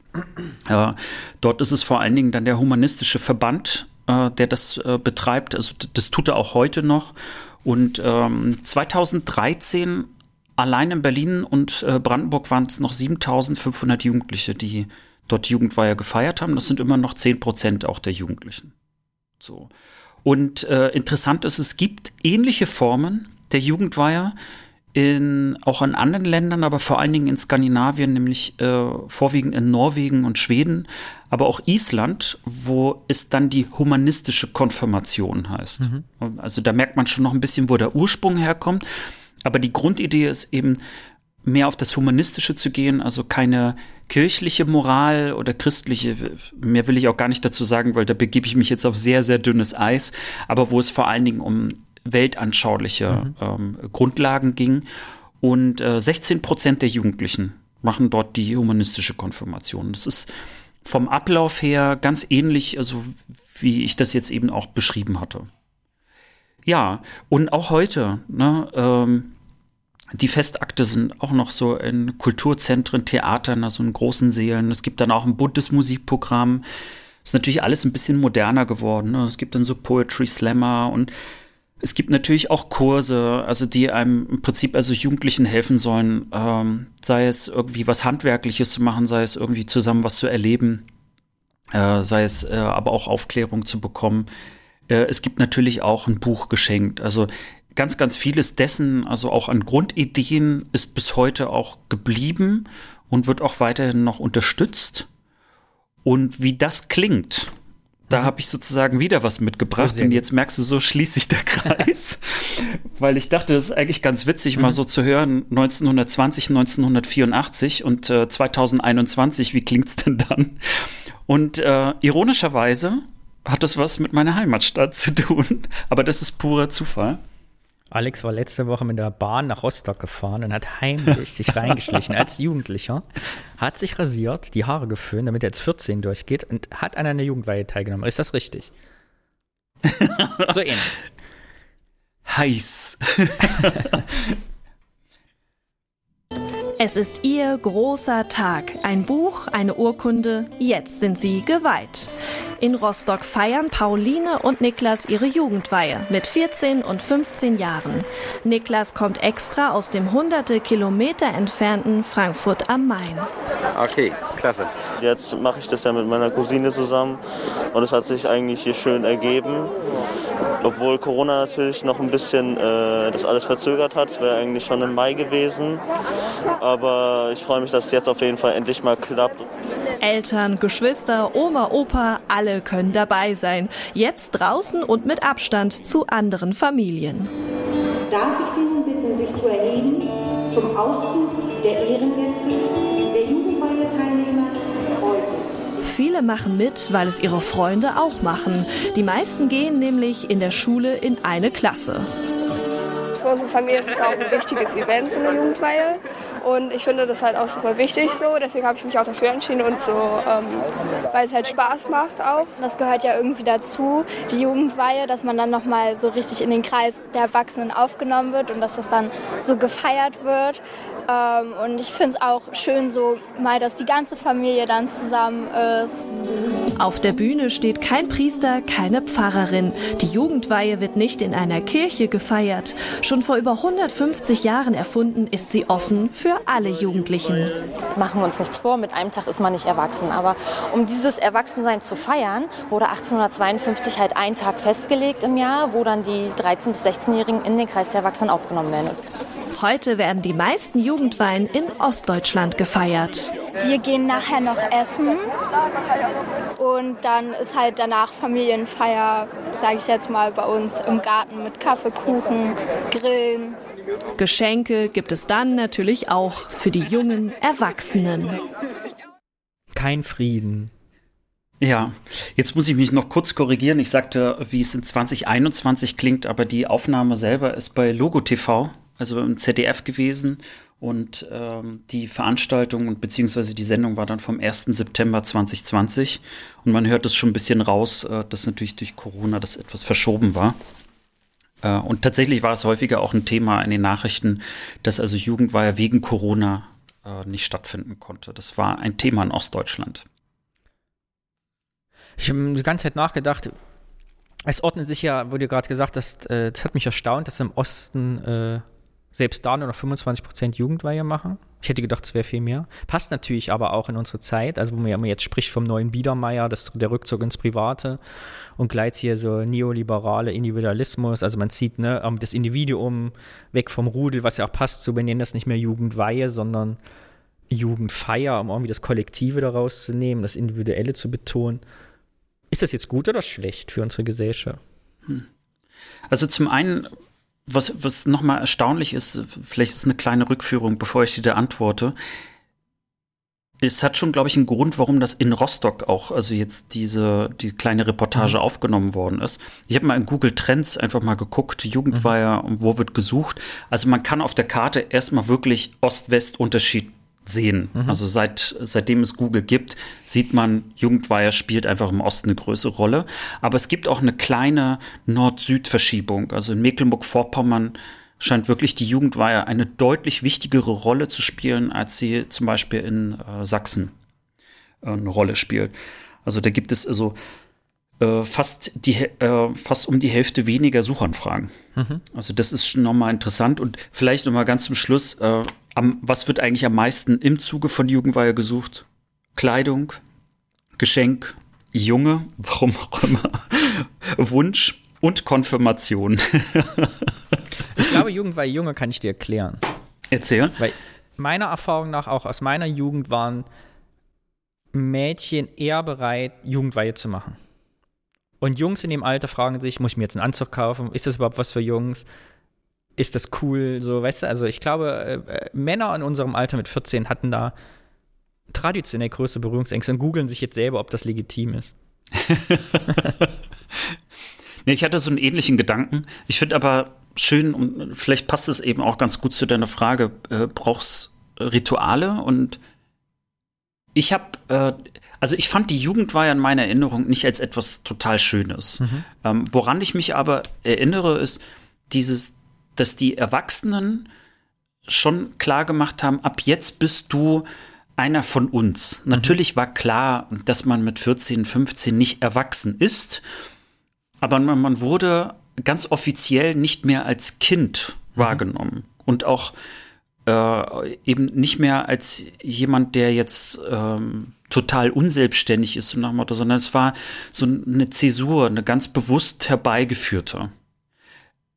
Äh, dort ist es vor allen Dingen dann der humanistische Verband, äh, der das äh, betreibt. Also das tut er auch heute noch. Und ähm, 2013 allein in Berlin und äh, Brandenburg waren es noch 7500 Jugendliche, die dort Jugendweihe gefeiert haben. Das sind immer noch 10 Prozent auch der Jugendlichen. So. Und äh, interessant ist, es gibt ähnliche Formen der Jugendweihe in, auch in anderen Ländern, aber vor allen Dingen in Skandinavien, nämlich äh, vorwiegend in Norwegen und Schweden, aber auch Island, wo es dann die humanistische Konfirmation heißt. Mhm. Also da merkt man schon noch ein bisschen, wo der Ursprung herkommt. Aber die Grundidee ist eben, mehr auf das Humanistische zu gehen, also keine kirchliche Moral oder christliche, mehr will ich auch gar nicht dazu sagen, weil da begebe ich mich jetzt auf sehr, sehr dünnes Eis, aber wo es vor allen Dingen um weltanschauliche mhm. ähm, Grundlagen ging. Und äh, 16 Prozent der Jugendlichen machen dort die humanistische Konfirmation. Das ist vom Ablauf her ganz ähnlich, also wie ich das jetzt eben auch beschrieben hatte. Ja, und auch heute, ne, ähm, die Festakte sind auch noch so in Kulturzentren, Theatern, also in großen Seelen. Es gibt dann auch ein buntes Musikprogramm. Ist natürlich alles ein bisschen moderner geworden. Ne? Es gibt dann so Poetry Slammer und es gibt natürlich auch Kurse, also die einem im Prinzip also Jugendlichen helfen sollen, ähm, sei es irgendwie was Handwerkliches zu machen, sei es irgendwie zusammen was zu erleben, äh, sei es äh, aber auch Aufklärung zu bekommen. Äh, es gibt natürlich auch ein Buch geschenkt. Also ganz, ganz vieles dessen, also auch an Grundideen, ist bis heute auch geblieben und wird auch weiterhin noch unterstützt. Und wie das klingt, da mhm. habe ich sozusagen wieder was mitgebracht. Und jetzt merkst du, so schließt sich der Kreis. Weil ich dachte, das ist eigentlich ganz witzig, mhm. mal so zu hören, 1920, 1984 und äh, 2021, wie klingt's denn dann? Und äh, ironischerweise hat das was mit meiner Heimatstadt zu tun. Aber das ist purer Zufall. Alex war letzte Woche mit der Bahn nach Rostock gefahren und hat heimlich sich reingeschlichen als Jugendlicher, hat sich rasiert, die Haare geföhnt, damit er jetzt 14 durchgeht und hat an einer Jugendweihe teilgenommen. Ist das richtig? so ähnlich. Heiß. Es ist ihr großer Tag. Ein Buch, eine Urkunde. Jetzt sind sie geweiht. In Rostock feiern Pauline und Niklas ihre Jugendweihe mit 14 und 15 Jahren. Niklas kommt extra aus dem hunderte Kilometer entfernten Frankfurt am Main. Okay, klasse. Jetzt mache ich das ja mit meiner Cousine zusammen und es hat sich eigentlich hier schön ergeben. Obwohl Corona natürlich noch ein bisschen äh, das alles verzögert hat, wäre eigentlich schon im Mai gewesen. Aber ich freue mich, dass es jetzt auf jeden Fall endlich mal klappt. Eltern, Geschwister, Oma, Opa, alle können dabei sein. Jetzt draußen und mit Abstand zu anderen Familien. Darf ich Sie nun bitten, sich zu erheben zum Auszug der Ehrengäste, Viele machen mit, weil es ihre Freunde auch machen. Die meisten gehen nämlich in der Schule in eine Klasse. Für unsere Familie ist es auch ein wichtiges Event, so eine Jugendweihe. Und ich finde das halt auch super wichtig so. Deswegen habe ich mich auch dafür entschieden und so, ähm, weil es halt Spaß macht auch. Das gehört ja irgendwie dazu, die Jugendweihe, dass man dann nochmal so richtig in den Kreis der Erwachsenen aufgenommen wird und dass das dann so gefeiert wird. Ähm, und ich finde es auch schön so mal, dass die ganze Familie dann zusammen ist. Auf der Bühne steht kein Priester, keine Pfarrerin. Die Jugendweihe wird nicht in einer Kirche gefeiert. Schon vor über 150 Jahren erfunden, ist sie offen für alle Jugendlichen. Machen wir uns nichts vor, mit einem Tag ist man nicht erwachsen. Aber um dieses Erwachsensein zu feiern, wurde 1852 halt ein Tag festgelegt im Jahr, wo dann die 13- bis 16-Jährigen in den Kreis der Erwachsenen aufgenommen werden. Heute werden die meisten Jugendweihen in Ostdeutschland gefeiert. Wir gehen nachher noch essen und dann ist halt danach Familienfeier, sage ich jetzt mal, bei uns im Garten mit Kaffeekuchen, Grillen. Geschenke gibt es dann natürlich auch für die jungen Erwachsenen. Kein Frieden. Ja, jetzt muss ich mich noch kurz korrigieren. Ich sagte, wie es in 2021 klingt, aber die Aufnahme selber ist bei Logo TV also im ZDF gewesen. Und ähm, die Veranstaltung und beziehungsweise die Sendung war dann vom 1. September 2020. Und man hört es schon ein bisschen raus, äh, dass natürlich durch Corona das etwas verschoben war. Äh, und tatsächlich war es häufiger auch ein Thema in den Nachrichten, dass also Jugendweihe wegen Corona äh, nicht stattfinden konnte. Das war ein Thema in Ostdeutschland. Ich habe die ganze Zeit nachgedacht, es ordnet sich ja, wurde gerade gesagt, dass, äh, das hat mich erstaunt, dass im Osten äh, selbst da nur noch 25% Jugendweihe machen. Ich hätte gedacht, es wäre viel mehr. Passt natürlich aber auch in unsere Zeit, also wo man ja jetzt spricht vom neuen Biedermeier, das, der Rückzug ins Private und gleich hier so neoliberale Individualismus. Also man zieht ne, ähm, das Individuum weg vom Rudel, was ja auch passt, so wir nennen das nicht mehr Jugendweihe, sondern Jugendfeier, um irgendwie das Kollektive daraus zu nehmen, das Individuelle zu betonen. Ist das jetzt gut oder schlecht für unsere Gesellschaft? Hm. Also zum einen was, was nochmal erstaunlich ist, vielleicht ist eine kleine Rückführung, bevor ich dir da antworte. Es hat schon, glaube ich, einen Grund, warum das in Rostock auch, also jetzt diese, die kleine Reportage mhm. aufgenommen worden ist. Ich habe mal in Google Trends einfach mal geguckt, Jugendweiher mhm. und wo wird gesucht. Also man kann auf der Karte erstmal wirklich Ost-West-Unterschied sehen. Mhm. Also seit, seitdem es Google gibt, sieht man, Jugendweiher spielt einfach im Osten eine größere Rolle. Aber es gibt auch eine kleine Nord-Süd-Verschiebung. Also in Mecklenburg-Vorpommern scheint wirklich die Jugendweihe eine deutlich wichtigere Rolle zu spielen, als sie zum Beispiel in äh, Sachsen äh, eine Rolle spielt. Also da gibt es also äh, fast, die, äh, fast um die Hälfte weniger Suchanfragen. Mhm. Also das ist schon nochmal interessant. Und vielleicht nochmal ganz zum Schluss, äh, am, was wird eigentlich am meisten im Zuge von Jugendweihe gesucht? Kleidung, Geschenk, Junge, warum auch immer, Wunsch und Konfirmation. ich glaube, Jugendweihe Junge kann ich dir erklären. Erzählen. Weil meiner Erfahrung nach, auch aus meiner Jugend, waren Mädchen eher bereit, Jugendweihe zu machen. Und Jungs in dem Alter fragen sich, muss ich mir jetzt einen Anzug kaufen? Ist das überhaupt was für Jungs? Ist das cool? So, weißt du, also ich glaube, äh, äh Männer in unserem Alter mit 14 hatten da traditionell größere Berührungsängste und googeln sich jetzt selber, ob das legitim ist. nee, ich hatte so einen ähnlichen Gedanken. Ich finde aber schön, und vielleicht passt es eben auch ganz gut zu deiner Frage, äh, brauchst Rituale und ich habe, äh, also ich fand die Jugend war ja in meiner Erinnerung nicht als etwas total Schönes. Mhm. Ähm, woran ich mich aber erinnere, ist dieses, dass die Erwachsenen schon klar gemacht haben, ab jetzt bist du einer von uns. Mhm. Natürlich war klar, dass man mit 14, 15 nicht erwachsen ist, aber man, wurde ganz offiziell nicht mehr als Kind mhm. wahrgenommen und auch äh, eben nicht mehr als jemand, der jetzt ähm, total unselbstständig ist, so nach Motto, sondern es war so eine Zäsur, eine ganz bewusst herbeigeführte.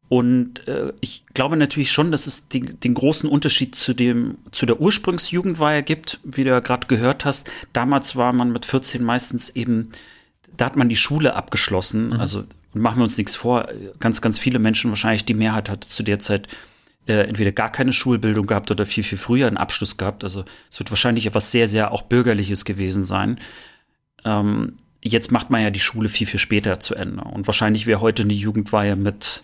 Und äh, ich glaube natürlich schon, dass es den, den, großen Unterschied zu dem zu der Ursprungsjugendweihe gibt, wie du ja gerade gehört hast. Damals war man mit 14 meistens eben, da hat man die Schule abgeschlossen. Mhm. Also machen wir uns nichts vor, ganz, ganz viele Menschen, wahrscheinlich die Mehrheit hat zu der Zeit äh, entweder gar keine Schulbildung gehabt oder viel, viel früher einen Abschluss gehabt. Also es wird wahrscheinlich etwas sehr, sehr auch Bürgerliches gewesen sein. Ähm, jetzt macht man ja die Schule viel, viel später zu Ende. Und wahrscheinlich wäre heute eine Jugendweihe mit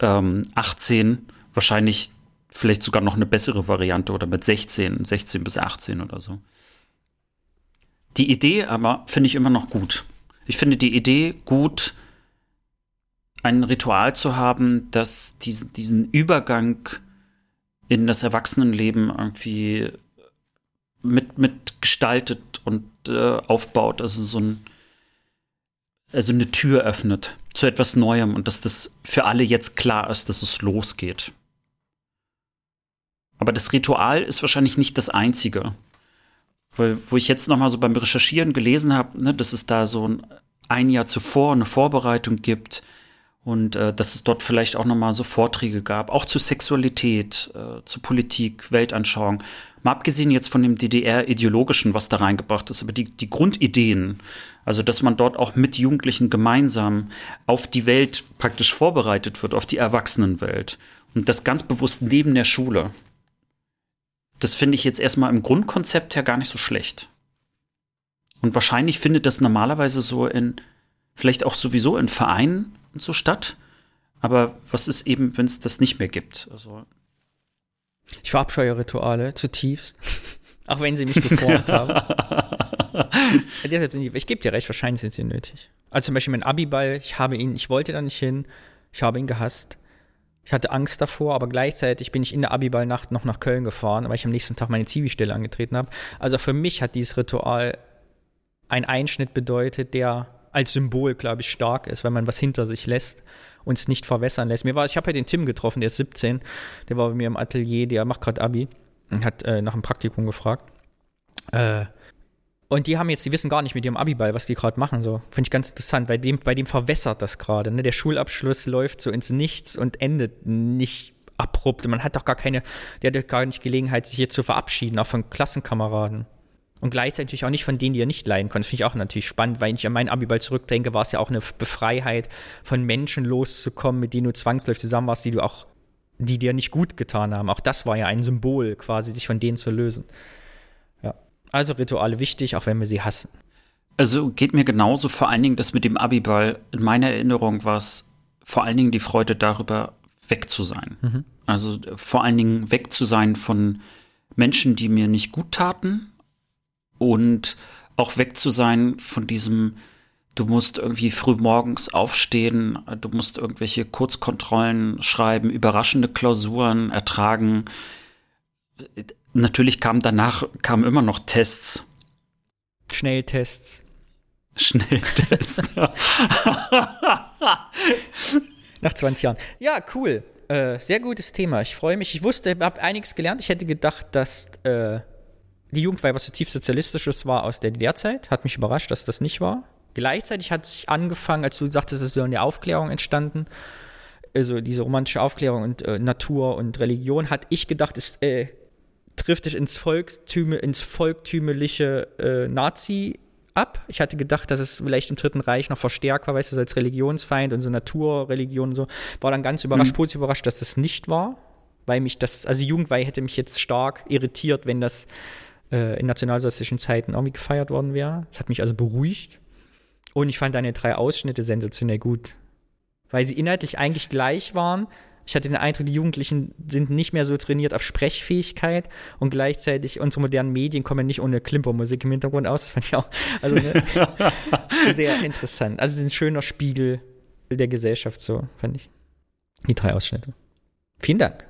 ähm, 18 wahrscheinlich vielleicht sogar noch eine bessere Variante oder mit 16, 16 bis 18 oder so. Die Idee aber finde ich immer noch gut. Ich finde die Idee gut, ein Ritual zu haben, das diesen, diesen Übergang in das Erwachsenenleben irgendwie mit, mit gestaltet und äh, aufbaut, also so ein, also eine Tür öffnet zu etwas Neuem und dass das für alle jetzt klar ist, dass es losgeht. Aber das Ritual ist wahrscheinlich nicht das einzige. Weil, wo ich jetzt noch mal so beim Recherchieren gelesen habe, ne, dass es da so ein, ein Jahr zuvor eine Vorbereitung gibt und äh, dass es dort vielleicht auch noch mal so Vorträge gab, auch zu Sexualität, äh, zu Politik, Weltanschauung. Mal abgesehen jetzt von dem DDR-ideologischen, was da reingebracht ist, aber die, die Grundideen, also dass man dort auch mit Jugendlichen gemeinsam auf die Welt praktisch vorbereitet wird, auf die Erwachsenenwelt. Und das ganz bewusst neben der Schule. Das finde ich jetzt erstmal im Grundkonzept her gar nicht so schlecht. Und wahrscheinlich findet das normalerweise so in, vielleicht auch sowieso in Vereinen und so statt. Aber was ist eben, wenn es das nicht mehr gibt? Also ich verabscheue Rituale zutiefst. Auch wenn sie mich geformt haben. Deshalb sind die, ich gebe dir recht, wahrscheinlich sind sie nötig. Also zum Beispiel mein Abiball, ich habe ihn, ich wollte da nicht hin, ich habe ihn gehasst. Ich hatte Angst davor, aber gleichzeitig bin ich in der Abiballnacht noch nach Köln gefahren, weil ich am nächsten Tag meine Zivilstelle angetreten habe. Also für mich hat dieses Ritual einen Einschnitt bedeutet, der als Symbol, glaube ich, stark ist, weil man was hinter sich lässt und es nicht verwässern lässt. Mir war, ich habe ja den Tim getroffen, der ist 17, der war bei mir im Atelier, der macht gerade Abi und hat äh, nach einem Praktikum gefragt. Äh, und die haben jetzt, die wissen gar nicht mit ihrem Abiball, was die gerade machen. So finde ich ganz interessant. Bei dem, bei dem verwässert das gerade. Ne? Der Schulabschluss läuft so ins Nichts und endet nicht abrupt. Man hat doch gar keine, der hat doch gar nicht Gelegenheit, sich hier zu verabschieden, auch von Klassenkameraden. Und gleichzeitig auch nicht von denen, die er nicht leiden konnte. Finde ich auch natürlich spannend, weil ich an meinen Abiball zurückdenke, war es ja auch eine Befreiheit, von Menschen loszukommen, mit denen du zwangsläufig zusammen warst, die du auch, die dir nicht gut getan haben. Auch das war ja ein Symbol, quasi sich von denen zu lösen. Ja. Also Rituale wichtig, auch wenn wir sie hassen. Also geht mir genauso, vor allen Dingen das mit dem Abiball. In meiner Erinnerung war es vor allen Dingen die Freude darüber, weg zu sein. Mhm. Also vor allen Dingen weg zu sein von Menschen, die mir nicht gut taten, und auch weg zu sein von diesem, du musst irgendwie früh morgens aufstehen, du musst irgendwelche Kurzkontrollen schreiben, überraschende Klausuren ertragen. Natürlich kamen danach kamen immer noch Tests. Schnelltests. Schnelltests. Nach 20 Jahren. Ja, cool. Äh, sehr gutes Thema. Ich freue mich. Ich wusste, ich habe einiges gelernt. Ich hätte gedacht, dass äh, die Jugendweihe was zutiefst Sozialistisches war aus der DDR-Zeit. Hat mich überrascht, dass das nicht war. Gleichzeitig hat sich angefangen, als du sagtest, es ist so eine Aufklärung entstanden. Also diese romantische Aufklärung und äh, Natur und Religion, hat ich gedacht, es äh, trifft dich ins, Volkstüme, ins volktümeliche äh, Nazi ab. Ich hatte gedacht, dass es vielleicht im Dritten Reich noch verstärkt war, weißt du, als Religionsfeind und so Naturreligion und so. War dann ganz überrascht, mhm. positiv überrascht, dass das nicht war. Weil mich das, also Jugendweihe hätte mich jetzt stark irritiert, wenn das äh, in nationalsozialistischen Zeiten irgendwie gefeiert worden wäre. Das hat mich also beruhigt. Und ich fand deine drei Ausschnitte sensationell gut. Weil sie inhaltlich eigentlich gleich waren. Ich hatte den Eindruck, die Jugendlichen sind nicht mehr so trainiert auf Sprechfähigkeit und gleichzeitig unsere modernen Medien kommen nicht ohne Klimpermusik im Hintergrund aus. Das fand ich auch also, ne, sehr interessant. Also ein schöner Spiegel der Gesellschaft, so fand ich. Die drei Ausschnitte. Vielen Dank.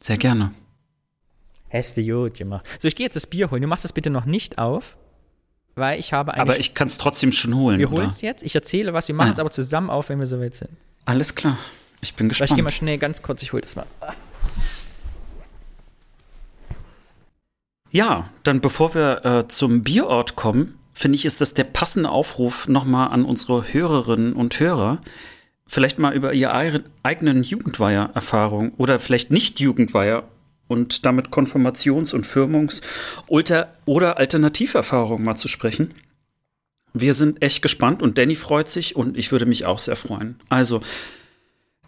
Sehr gerne. Hast du gut gemacht. So, ich gehe jetzt das Bier holen. Du machst das bitte noch nicht auf, weil ich habe eigentlich. Aber ich kann es trotzdem schon holen. Wir holen es jetzt. Ich erzähle was. Wir machen es ah. aber zusammen auf, wenn wir soweit sind. Alles klar. Ich bin gespannt. Ich gehe mal schnell ganz kurz. Ich hole das mal. Ja, dann bevor wir äh, zum Bierort kommen, finde ich, ist das der passende Aufruf nochmal an unsere Hörerinnen und Hörer. Vielleicht mal über ihre eigenen Jugendweiher-Erfahrungen oder vielleicht nicht Jugendweiher und damit Konfirmations- und Firmungs- oder Alternativerfahrungen mal zu sprechen. Wir sind echt gespannt und Danny freut sich und ich würde mich auch sehr freuen. Also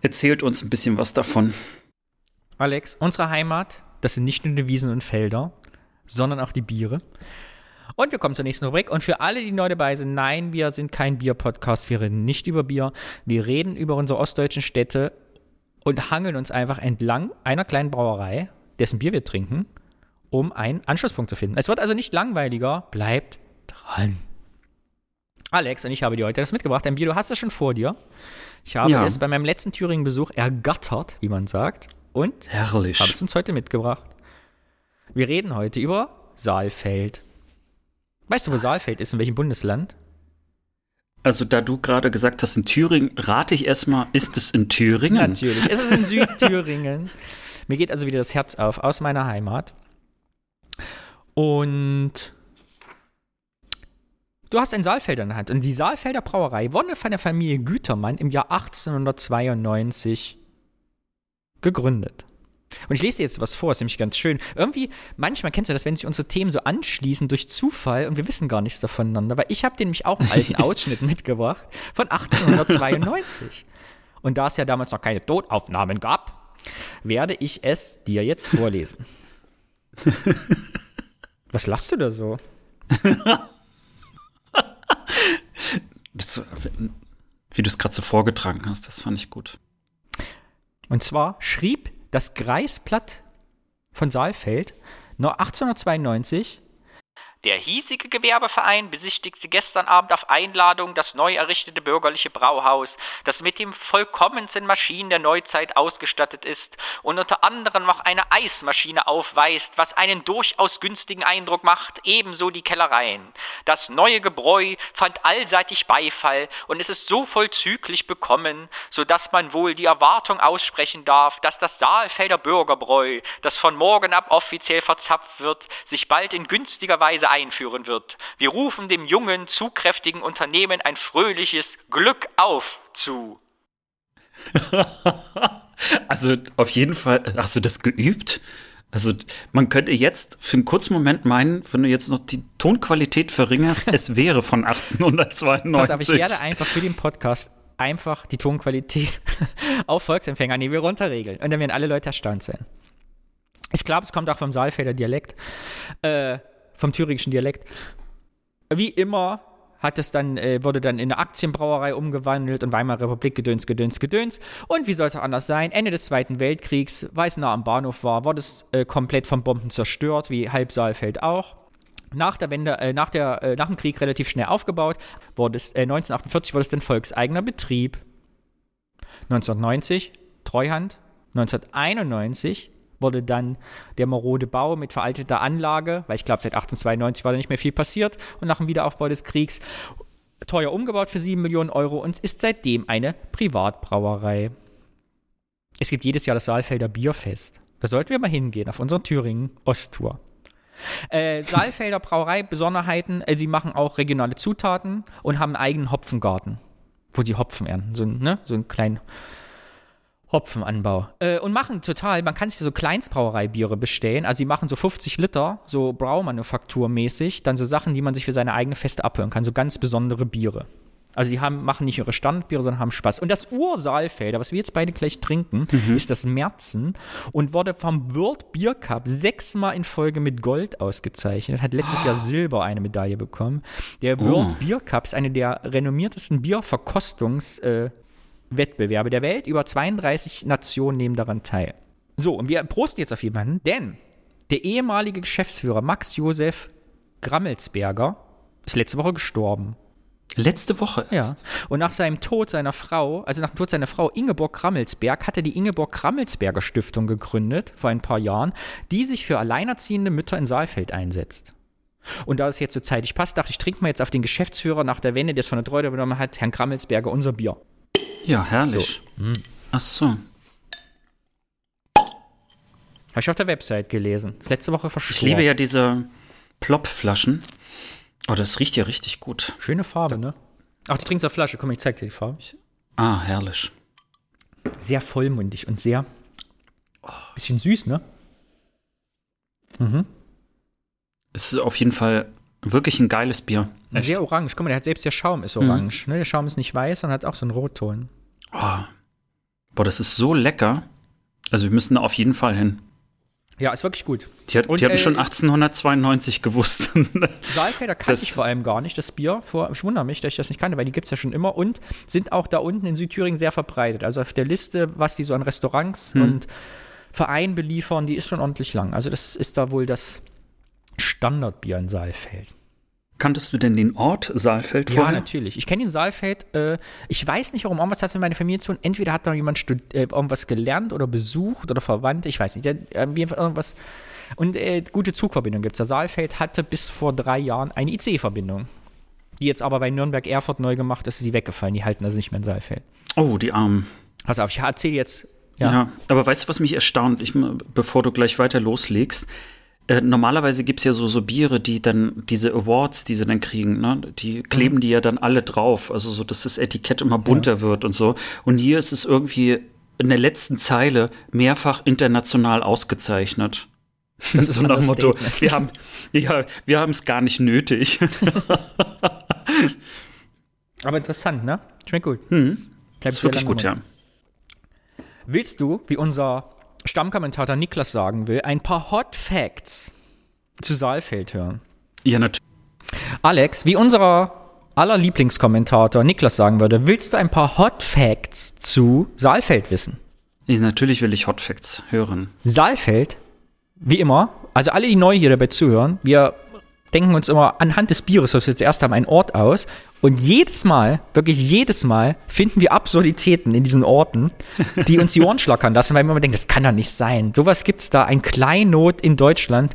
erzählt uns ein bisschen was davon. Alex, unsere Heimat, das sind nicht nur die Wiesen und Felder, sondern auch die Biere. Und wir kommen zur nächsten Rubrik. Und für alle, die neu dabei sind, nein, wir sind kein Bier-Podcast. Wir reden nicht über Bier. Wir reden über unsere ostdeutschen Städte und hangeln uns einfach entlang einer kleinen Brauerei dessen Bier wir trinken, um einen Anschlusspunkt zu finden. Es wird also nicht langweiliger, bleibt dran. Alex und ich habe dir heute das mitgebracht. Ein Bier, du hast es schon vor dir. Ich habe ja. es bei meinem letzten Thüringen-Besuch ergattert, wie man sagt. und Herrlich. habe es uns heute mitgebracht. Wir reden heute über Saalfeld. Weißt du, wo Saalfeld ist, in welchem Bundesland? Also, da du gerade gesagt hast, in Thüringen, rate ich erstmal, ist es in Thüringen? Natürlich. Es ist in Südthüringen. Mir geht also wieder das Herz auf aus meiner Heimat. Und du hast ein Saalfelder in der Hand. Und die Saalfelder Brauerei wurde von der Familie Gütermann im Jahr 1892 gegründet. Und ich lese dir jetzt was vor, ist nämlich ganz schön. Irgendwie, manchmal kennst du das, wenn sich unsere Themen so anschließen durch Zufall und wir wissen gar nichts voneinander. Aber ich habe dir nämlich auch einen alten Ausschnitt mitgebracht von 1892. Und da es ja damals noch keine Totaufnahmen gab, werde ich es dir jetzt vorlesen. Was lachst du da so? Das, wie du es gerade so vorgetragen hast, das fand ich gut. Und zwar schrieb das Kreisblatt von Saalfeld noch 1892 der hiesige Gewerbeverein besichtigte gestern Abend auf Einladung das neu errichtete bürgerliche Brauhaus, das mit den vollkommensten Maschinen der Neuzeit ausgestattet ist und unter anderem noch eine Eismaschine aufweist, was einen durchaus günstigen Eindruck macht, ebenso die Kellereien. Das neue Gebräu fand allseitig Beifall und es ist so vollzüglich bekommen, so dass man wohl die Erwartung aussprechen darf, dass das Saalfelder Bürgerbräu, das von morgen ab offiziell verzapft wird, sich bald in günstiger Weise einführen wird. Wir rufen dem jungen, zugkräftigen Unternehmen ein fröhliches Glück auf zu. also auf jeden Fall, hast du das geübt? Also man könnte jetzt für einen kurzen Moment meinen, wenn du jetzt noch die Tonqualität verringerst, es wäre von 1892. Pass auf, ich werde einfach für den Podcast einfach die Tonqualität auf Volksempfängerniveau runterregeln. Und dann werden alle Leute erstaunt sein. Ich glaube, es kommt auch vom Saalfelder Dialekt. Äh, vom thüringischen Dialekt. Wie immer hat es dann, äh, wurde dann in eine Aktienbrauerei umgewandelt und Weimarer Republik gedöns, gedöns, gedöns. Und wie soll es auch anders sein? Ende des Zweiten Weltkriegs, weil es nah am Bahnhof war, wurde es äh, komplett von Bomben zerstört, wie halb Saalfeld auch. Nach der Wende, äh, nach, der, äh, nach dem Krieg relativ schnell aufgebaut, wurde es, 1948 äh, wurde es dann volkseigener Betrieb. 1990 Treuhand, 1991 wurde dann der marode Bau mit veralteter Anlage, weil ich glaube, seit 1892 war da nicht mehr viel passiert und nach dem Wiederaufbau des Kriegs teuer umgebaut für 7 Millionen Euro und ist seitdem eine Privatbrauerei. Es gibt jedes Jahr das Saalfelder Bierfest. Da sollten wir mal hingehen auf unserer Thüringen-Osttour. Äh, Saalfelder Brauerei, Besonderheiten, äh, sie machen auch regionale Zutaten und haben einen eigenen Hopfengarten, wo sie Hopfen ernten. So, ne? so einen kleinen Hopfenanbau. Äh, und machen total, man kann sich so Kleinstbrauereibiere bestellen. Also sie machen so 50 Liter, so Braumanufakturmäßig, dann so Sachen, die man sich für seine eigene Feste abhören kann, so ganz besondere Biere. Also die haben, machen nicht ihre Standbiere, sondern haben Spaß. Und das Ursaalfelder, was wir jetzt beide gleich trinken, mhm. ist das Merzen und wurde vom World Beer Cup sechsmal in Folge mit Gold ausgezeichnet. Hat letztes oh. Jahr Silber eine Medaille bekommen. Der World oh. Beer Cup ist eine der renommiertesten Bierverkostungs- äh, Wettbewerbe der Welt. Über 32 Nationen nehmen daran teil. So, und wir prosten jetzt auf jemanden, denn der ehemalige Geschäftsführer Max Josef Grammelsberger ist letzte Woche gestorben. Letzte Woche? Ja. Und nach seinem Tod seiner Frau, also nach dem Tod seiner Frau Ingeborg Grammelsberg, hat er die Ingeborg Grammelsberger Stiftung gegründet, vor ein paar Jahren, die sich für alleinerziehende Mütter in Saalfeld einsetzt. Und da es jetzt so zeitig passt, dachte ich, trinken wir jetzt auf den Geschäftsführer nach der Wende, der es von der Treude übernommen hat, Herrn Grammelsberger, unser Bier. Ja, herrlich. So. Hm. Ach so. Habe ich auf der Website gelesen. Letzte Woche verschwunden. Ich liebe ja diese Plop-Flaschen. Oh, das riecht ja richtig gut. Schöne Farbe, ne? Ach, du trinkst auf Flasche. Komm, ich zeig dir die Farbe. Ah, herrlich. Sehr vollmundig und sehr. Oh, bisschen süß, ne? Mhm. Es ist auf jeden Fall Wirklich ein geiles Bier. Echt? Sehr orange. Guck mal, der hat selbst der Schaum ist mhm. orange. Mhm. Ne? Der Schaum ist nicht weiß, sondern hat auch so einen Rotton. Oh. Boah, das ist so lecker. Also wir müssen da auf jeden Fall hin. Ja, ist wirklich gut. Die, hat, Und, die hatten äh, schon 1892 gewusst. Saalfelder kannte das, ich vor allem gar nicht, das Bier. Vor, ich wundere mich, dass ich das nicht kannte, weil die gibt es ja schon immer und sind auch da unten in Südthüringen sehr verbreitet. Also auf der Liste, was die so an Restaurants hm. und Vereinen beliefern, die ist schon ordentlich lang. Also das ist da wohl das Standardbier in Saalfeld. Kanntest du denn den Ort Saalfeld Ja, vorher? natürlich. Ich kenne den Saalfeld. Äh, ich weiß nicht, warum irgendwas hat mit meiner Familie zu tun. Entweder hat da jemand äh, irgendwas gelernt oder besucht oder verwandt. Ich weiß nicht. Der, äh, irgendwas. Und äh, gute Zugverbindung gibt es. Der Saalfeld hatte bis vor drei Jahren eine IC-Verbindung. Die jetzt aber bei Nürnberg-Erfurt neu gemacht ist, ist sie weggefallen. Die halten also nicht mehr in Saalfeld. Oh, die Armen. Pass auf, ich erzähle jetzt. Ja. Ja. aber weißt du, was mich erstaunt, ich, bevor du gleich weiter loslegst? Äh, normalerweise gibt es ja so, so Biere, die dann diese Awards, die sie dann kriegen, ne, die kleben die ja dann alle drauf. Also so, dass das Etikett immer bunter wird und so. Und hier ist es irgendwie in der letzten Zeile mehrfach international ausgezeichnet. Das ist so nach dem Motto, wir haben ja, wir haben es gar nicht nötig. Aber interessant, ne? Schmeckt gut. Hm. Ist wirklich gut, ja. Willst du, wie unser Stammkommentator Niklas sagen will, ein paar Hot Facts zu Saalfeld hören? Ja, natürlich. Alex, wie unser aller Lieblingskommentator Niklas sagen würde, willst du ein paar Hot Facts zu Saalfeld wissen? Ja, natürlich will ich Hot Facts hören. Saalfeld, wie immer, also alle, die neu hier dabei zuhören, wir denken uns immer anhand des Bieres, was wir zuerst haben, einen Ort aus. Und jedes Mal, wirklich jedes Mal, finden wir Absurditäten in diesen Orten, die uns die Ohren schlackern lassen, weil wir immer denken, das kann doch nicht sein. Sowas gibt's da, ein Kleinod in Deutschland,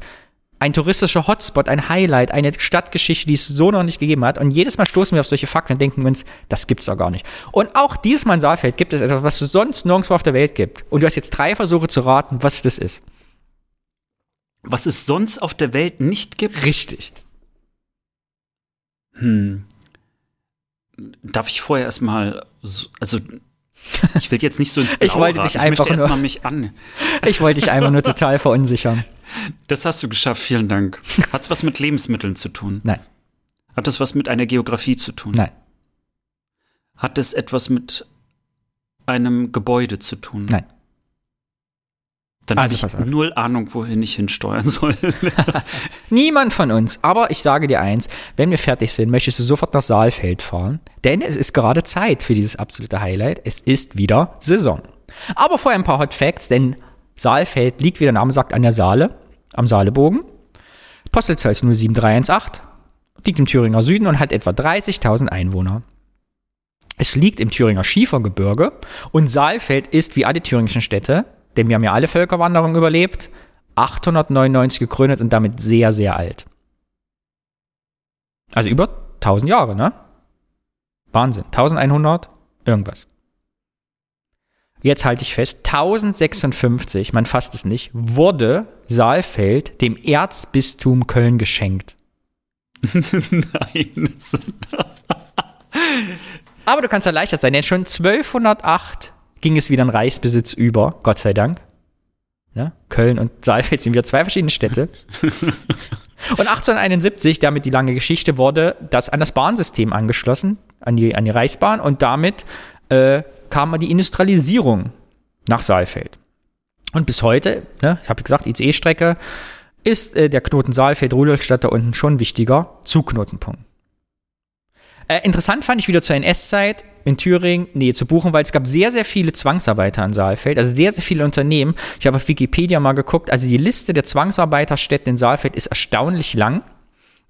ein touristischer Hotspot, ein Highlight, eine Stadtgeschichte, die es so noch nicht gegeben hat. Und jedes Mal stoßen wir auf solche Fakten und denken uns, das gibt's doch gar nicht. Und auch dieses Mal in Saalfeld gibt es etwas, was es sonst nirgendwo auf der Welt gibt. Und du hast jetzt drei Versuche zu raten, was das ist. Was es sonst auf der Welt nicht gibt? Richtig. Hm. Darf ich vorher erstmal, so, also ich will jetzt nicht so ins Blaue Ich wollte dich ich einfach möchte nur- mich an. Ich wollte dich einfach nur total verunsichern. Das hast du geschafft, vielen Dank. Hat es was mit Lebensmitteln zu tun? Nein. Hat es was mit einer Geografie zu tun? Nein. Hat es etwas mit einem Gebäude zu tun? Nein. Dann Also, habe ich auf. null Ahnung, wohin ich hinsteuern soll. Niemand von uns. Aber ich sage dir eins, wenn wir fertig sind, möchtest du sofort nach Saalfeld fahren. Denn es ist gerade Zeit für dieses absolute Highlight. Es ist wieder Saison. Aber vorher ein paar Hot Facts, denn Saalfeld liegt, wie der Name sagt, an der Saale, am Saalebogen. Postleitzahl ist 07318, liegt im Thüringer Süden und hat etwa 30.000 Einwohner. Es liegt im Thüringer Schiefergebirge und Saalfeld ist wie alle thüringischen Städte, denn wir haben ja alle Völkerwanderungen überlebt, 899 gegründet und damit sehr, sehr alt. Also über 1000 Jahre, ne? Wahnsinn. 1100, irgendwas. Jetzt halte ich fest, 1056, man fasst es nicht, wurde Saalfeld dem Erzbistum Köln geschenkt. Nein. Aber du kannst erleichtert sein, denn schon 1208 ging es wieder in Reichsbesitz über, Gott sei Dank. Ne? Köln und Saalfeld sind wieder zwei verschiedene Städte. und 1871, damit die lange Geschichte, wurde das an das Bahnsystem angeschlossen, an die, an die Reichsbahn und damit äh, kam die Industrialisierung nach Saalfeld. Und bis heute, ne, ich habe gesagt, ICE-Strecke, ist äh, der Knoten Saalfeld-Rudolstadt da unten schon ein wichtiger Zugknotenpunkt. Äh, interessant fand ich wieder zur NS-Zeit in Thüringen, Nähe zu buchen, weil es gab sehr, sehr viele Zwangsarbeiter in Saalfeld, also sehr, sehr viele Unternehmen. Ich habe auf Wikipedia mal geguckt, also die Liste der Zwangsarbeiterstätten in Saalfeld ist erstaunlich lang.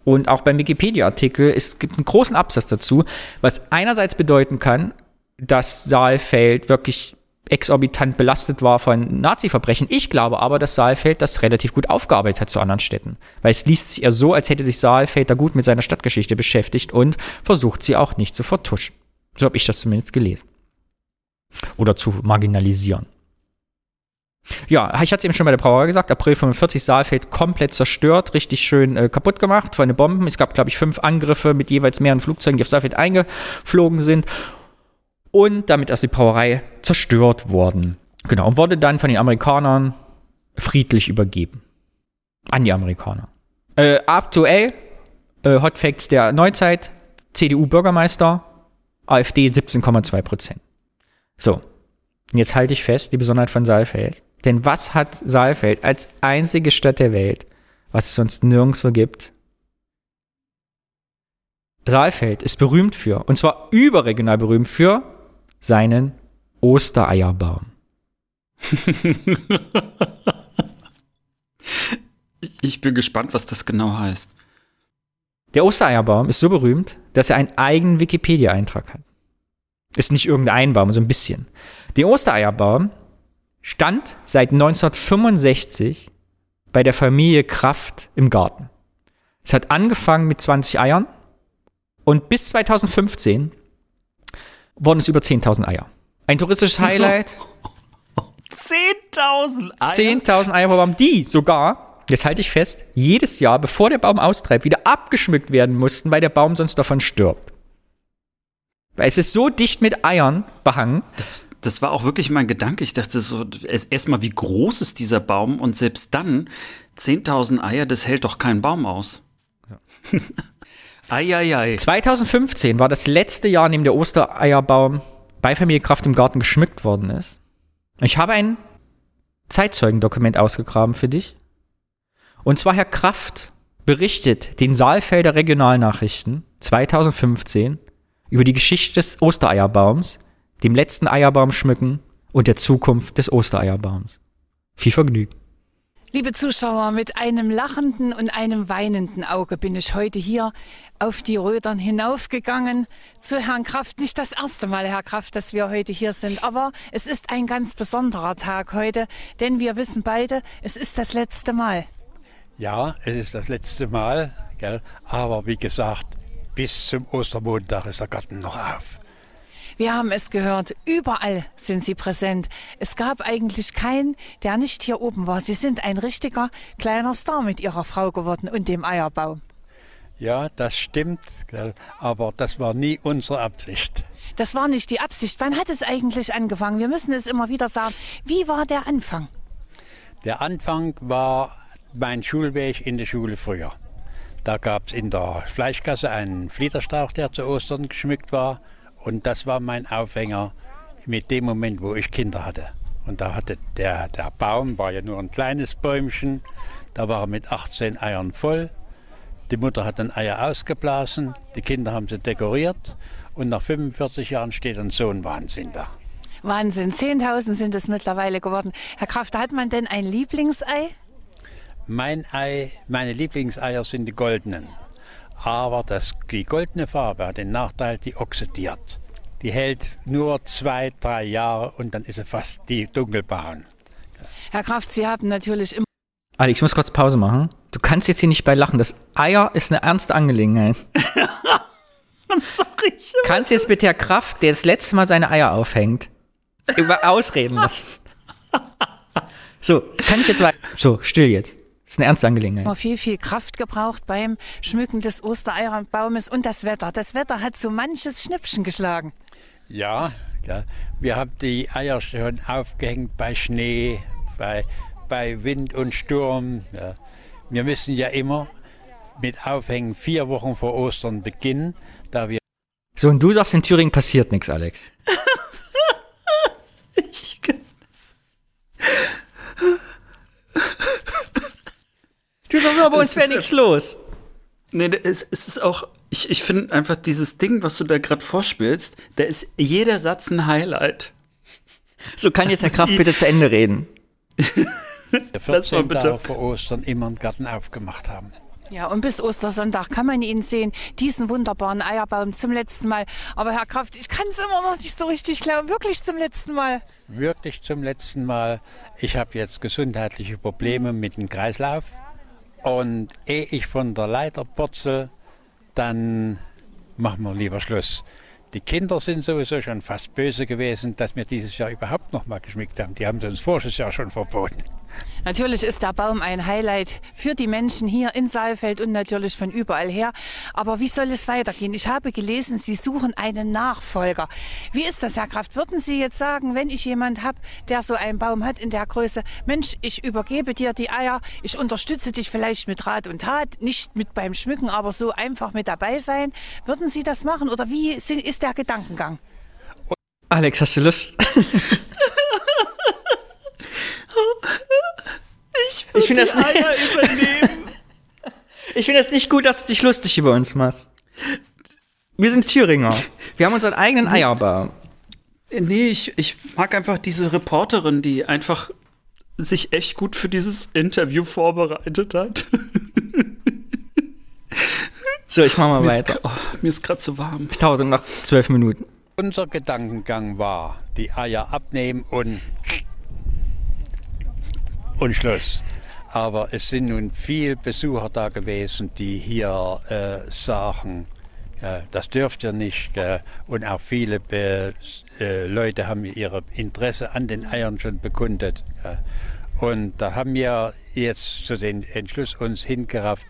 Und auch beim Wikipedia-Artikel, es gibt einen großen Absatz dazu, was einerseits bedeuten kann, dass Saalfeld wirklich exorbitant belastet war von Nazi-Verbrechen. Ich glaube aber, dass Saalfeld das relativ gut aufgearbeitet hat zu anderen Städten. Weil es liest sich eher so, als hätte sich Saalfeld da gut mit seiner Stadtgeschichte beschäftigt und versucht sie auch nicht zu vertuschen. So habe ich das zumindest gelesen. Oder zu marginalisieren. Ja, ich hatte es eben schon bei der Brauerei gesagt, April 45 Saalfeld komplett zerstört, richtig schön äh, kaputt gemacht von den Bomben. Es gab, glaube ich, fünf Angriffe mit jeweils mehreren Flugzeugen, die auf Saalfeld eingeflogen sind. Und damit ist die Brauerei zerstört worden. Genau, und wurde dann von den Amerikanern friedlich übergeben. An die Amerikaner. Äh, aktuell, äh, Hot Facts der Neuzeit, CDU-Bürgermeister, AfD 17,2 Prozent. So, und jetzt halte ich fest, die Besonderheit von Saalfeld. Denn was hat Saalfeld als einzige Stadt der Welt, was es sonst nirgendwo gibt? Saalfeld ist berühmt für, und zwar überregional berühmt für, seinen Ostereierbaum. ich bin gespannt, was das genau heißt. Der Ostereierbaum ist so berühmt, dass er einen eigenen Wikipedia-Eintrag hat. Ist nicht irgendein Baum, so ein bisschen. Der Ostereierbaum stand seit 1965 bei der Familie Kraft im Garten. Es hat angefangen mit 20 Eiern und bis 2015 wurden es über 10.000 Eier. Ein touristisches Highlight. 10.000 Eier? 10.000 Eier pro Baum, die sogar, jetzt halte ich fest, jedes Jahr, bevor der Baum austreibt, wieder abgeschmückt werden mussten, weil der Baum sonst davon stirbt. Weil es ist so dicht mit Eiern behangen. Das, das war auch wirklich mein Gedanke. Ich dachte so, erstmal, wie groß ist dieser Baum? Und selbst dann, 10.000 Eier, das hält doch kein Baum aus. Ja. Eieiei. 2015 war das letzte Jahr, in dem der Ostereierbaum bei Familie Kraft im Garten geschmückt worden ist. Ich habe ein Zeitzeugendokument ausgegraben für dich. Und zwar Herr Kraft berichtet den Saalfelder Regionalnachrichten 2015 über die Geschichte des Ostereierbaums, dem letzten Eierbaum schmücken und der Zukunft des Ostereierbaums. Viel Vergnügen. Liebe Zuschauer, mit einem lachenden und einem weinenden Auge bin ich heute hier auf die Rödern hinaufgegangen zu Herrn Kraft. Nicht das erste Mal, Herr Kraft, dass wir heute hier sind, aber es ist ein ganz besonderer Tag heute, denn wir wissen beide, es ist das letzte Mal. Ja, es ist das letzte Mal, gell? aber wie gesagt, bis zum Ostermontag ist der Garten noch auf. Wir haben es gehört, überall sind Sie präsent. Es gab eigentlich keinen, der nicht hier oben war. Sie sind ein richtiger kleiner Star mit Ihrer Frau geworden und dem Eierbaum. Ja, das stimmt, aber das war nie unsere Absicht. Das war nicht die Absicht. Wann hat es eigentlich angefangen? Wir müssen es immer wieder sagen. Wie war der Anfang? Der Anfang war mein Schulweg in der Schule früher. Da gab es in der Fleischkasse einen Fliederstrauch, der zu Ostern geschmückt war. Und das war mein Aufhänger mit dem Moment, wo ich Kinder hatte. Und da hatte der, der Baum, war ja nur ein kleines Bäumchen, da war er mit 18 Eiern voll. Die Mutter hat ein Eier ausgeblasen, die Kinder haben sie dekoriert und nach 45 Jahren steht ein Sohn Wahnsinn da. Wahnsinn, 10.000 sind es mittlerweile geworden. Herr Kraft, hat man denn ein Lieblingsei? Mein Ei, meine Lieblingseier sind die goldenen. Aber das, die goldene Farbe hat den Nachteil, die oxidiert. Die hält nur zwei, drei Jahre und dann ist sie fast die dunkelbraun. Herr Kraft, Sie haben natürlich immer. Alex, ich muss kurz Pause machen. Du kannst jetzt hier nicht bei lachen. Das Eier ist eine ernste Angelegenheit. Sorry. Kannst du jetzt mit der Kraft, der das letzte Mal seine Eier aufhängt, über ausreden lassen? So, kann ich jetzt weiter. So, still jetzt. Das ist eine ernste Angelegenheit. Viel, viel Kraft gebraucht beim Schmücken des Ostereierbaumes und das Wetter. Das Wetter hat so manches Schnippchen geschlagen. Ja, ja, wir haben die Eier schon aufgehängt bei Schnee, bei, bei Wind und Sturm. Ja. Wir müssen ja immer mit Aufhängen vier Wochen vor Ostern beginnen, da wir. So, und du sagst, in Thüringen passiert nichts, Alex. ich kann das. Aber, bei uns wäre nichts los. Nee, es, es ist auch, ich, ich finde einfach dieses Ding, was du da gerade vorspielst, da ist jeder Satz ein Highlight. So kann jetzt der Kraft bitte zu Ende reden. Der 14 Tage vor Ostern immer einen Garten aufgemacht haben. Ja, und bis Ostersonntag kann man ihn sehen, diesen wunderbaren Eierbaum zum letzten Mal. Aber Herr Kraft, ich kann es immer noch nicht so richtig glauben, wirklich zum letzten Mal. Wirklich zum letzten Mal. Ich habe jetzt gesundheitliche Probleme mit dem Kreislauf. Und ehe ich von der Leiter purzel, dann machen wir lieber Schluss. Die Kinder sind sowieso schon fast böse gewesen, dass wir dieses Jahr überhaupt noch mal geschmückt haben. Die haben es uns voriges Jahr schon verboten. Natürlich ist der Baum ein Highlight für die Menschen hier in Saalfeld und natürlich von überall her. Aber wie soll es weitergehen? Ich habe gelesen, Sie suchen einen Nachfolger. Wie ist das, Herr Kraft? Würden Sie jetzt sagen, wenn ich jemand habe, der so einen Baum hat in der Größe, Mensch, ich übergebe dir die Eier, ich unterstütze dich vielleicht mit Rat und Tat, nicht mit beim Schmücken, aber so einfach mit dabei sein. Würden Sie das machen oder wie ist der Gedankengang? Alex, hast du Lust? Ich, ich finde das Eier übernehmen. ich finde das nicht gut, dass du dich lustig über uns machst. Wir sind Thüringer. Wir haben unseren eigenen Eierbaum. Nee, ich, ich mag einfach diese Reporterin, die einfach sich echt gut für dieses Interview vorbereitet hat. So, ich mach mal Mir ist weiter. gra- oh, mir ist gerade so warm. Ich dauere noch zwölf Minuten. Unser Gedankengang war, die Eier abnehmen und, und Schluss. Aber es sind nun viele Besucher da gewesen, die hier äh, sagen, äh, das dürft ihr nicht. Äh, und auch viele Be äh, Leute haben ihr Interesse an den Eiern schon bekundet. Und da haben wir jetzt zu den Entschluss uns hingerafft,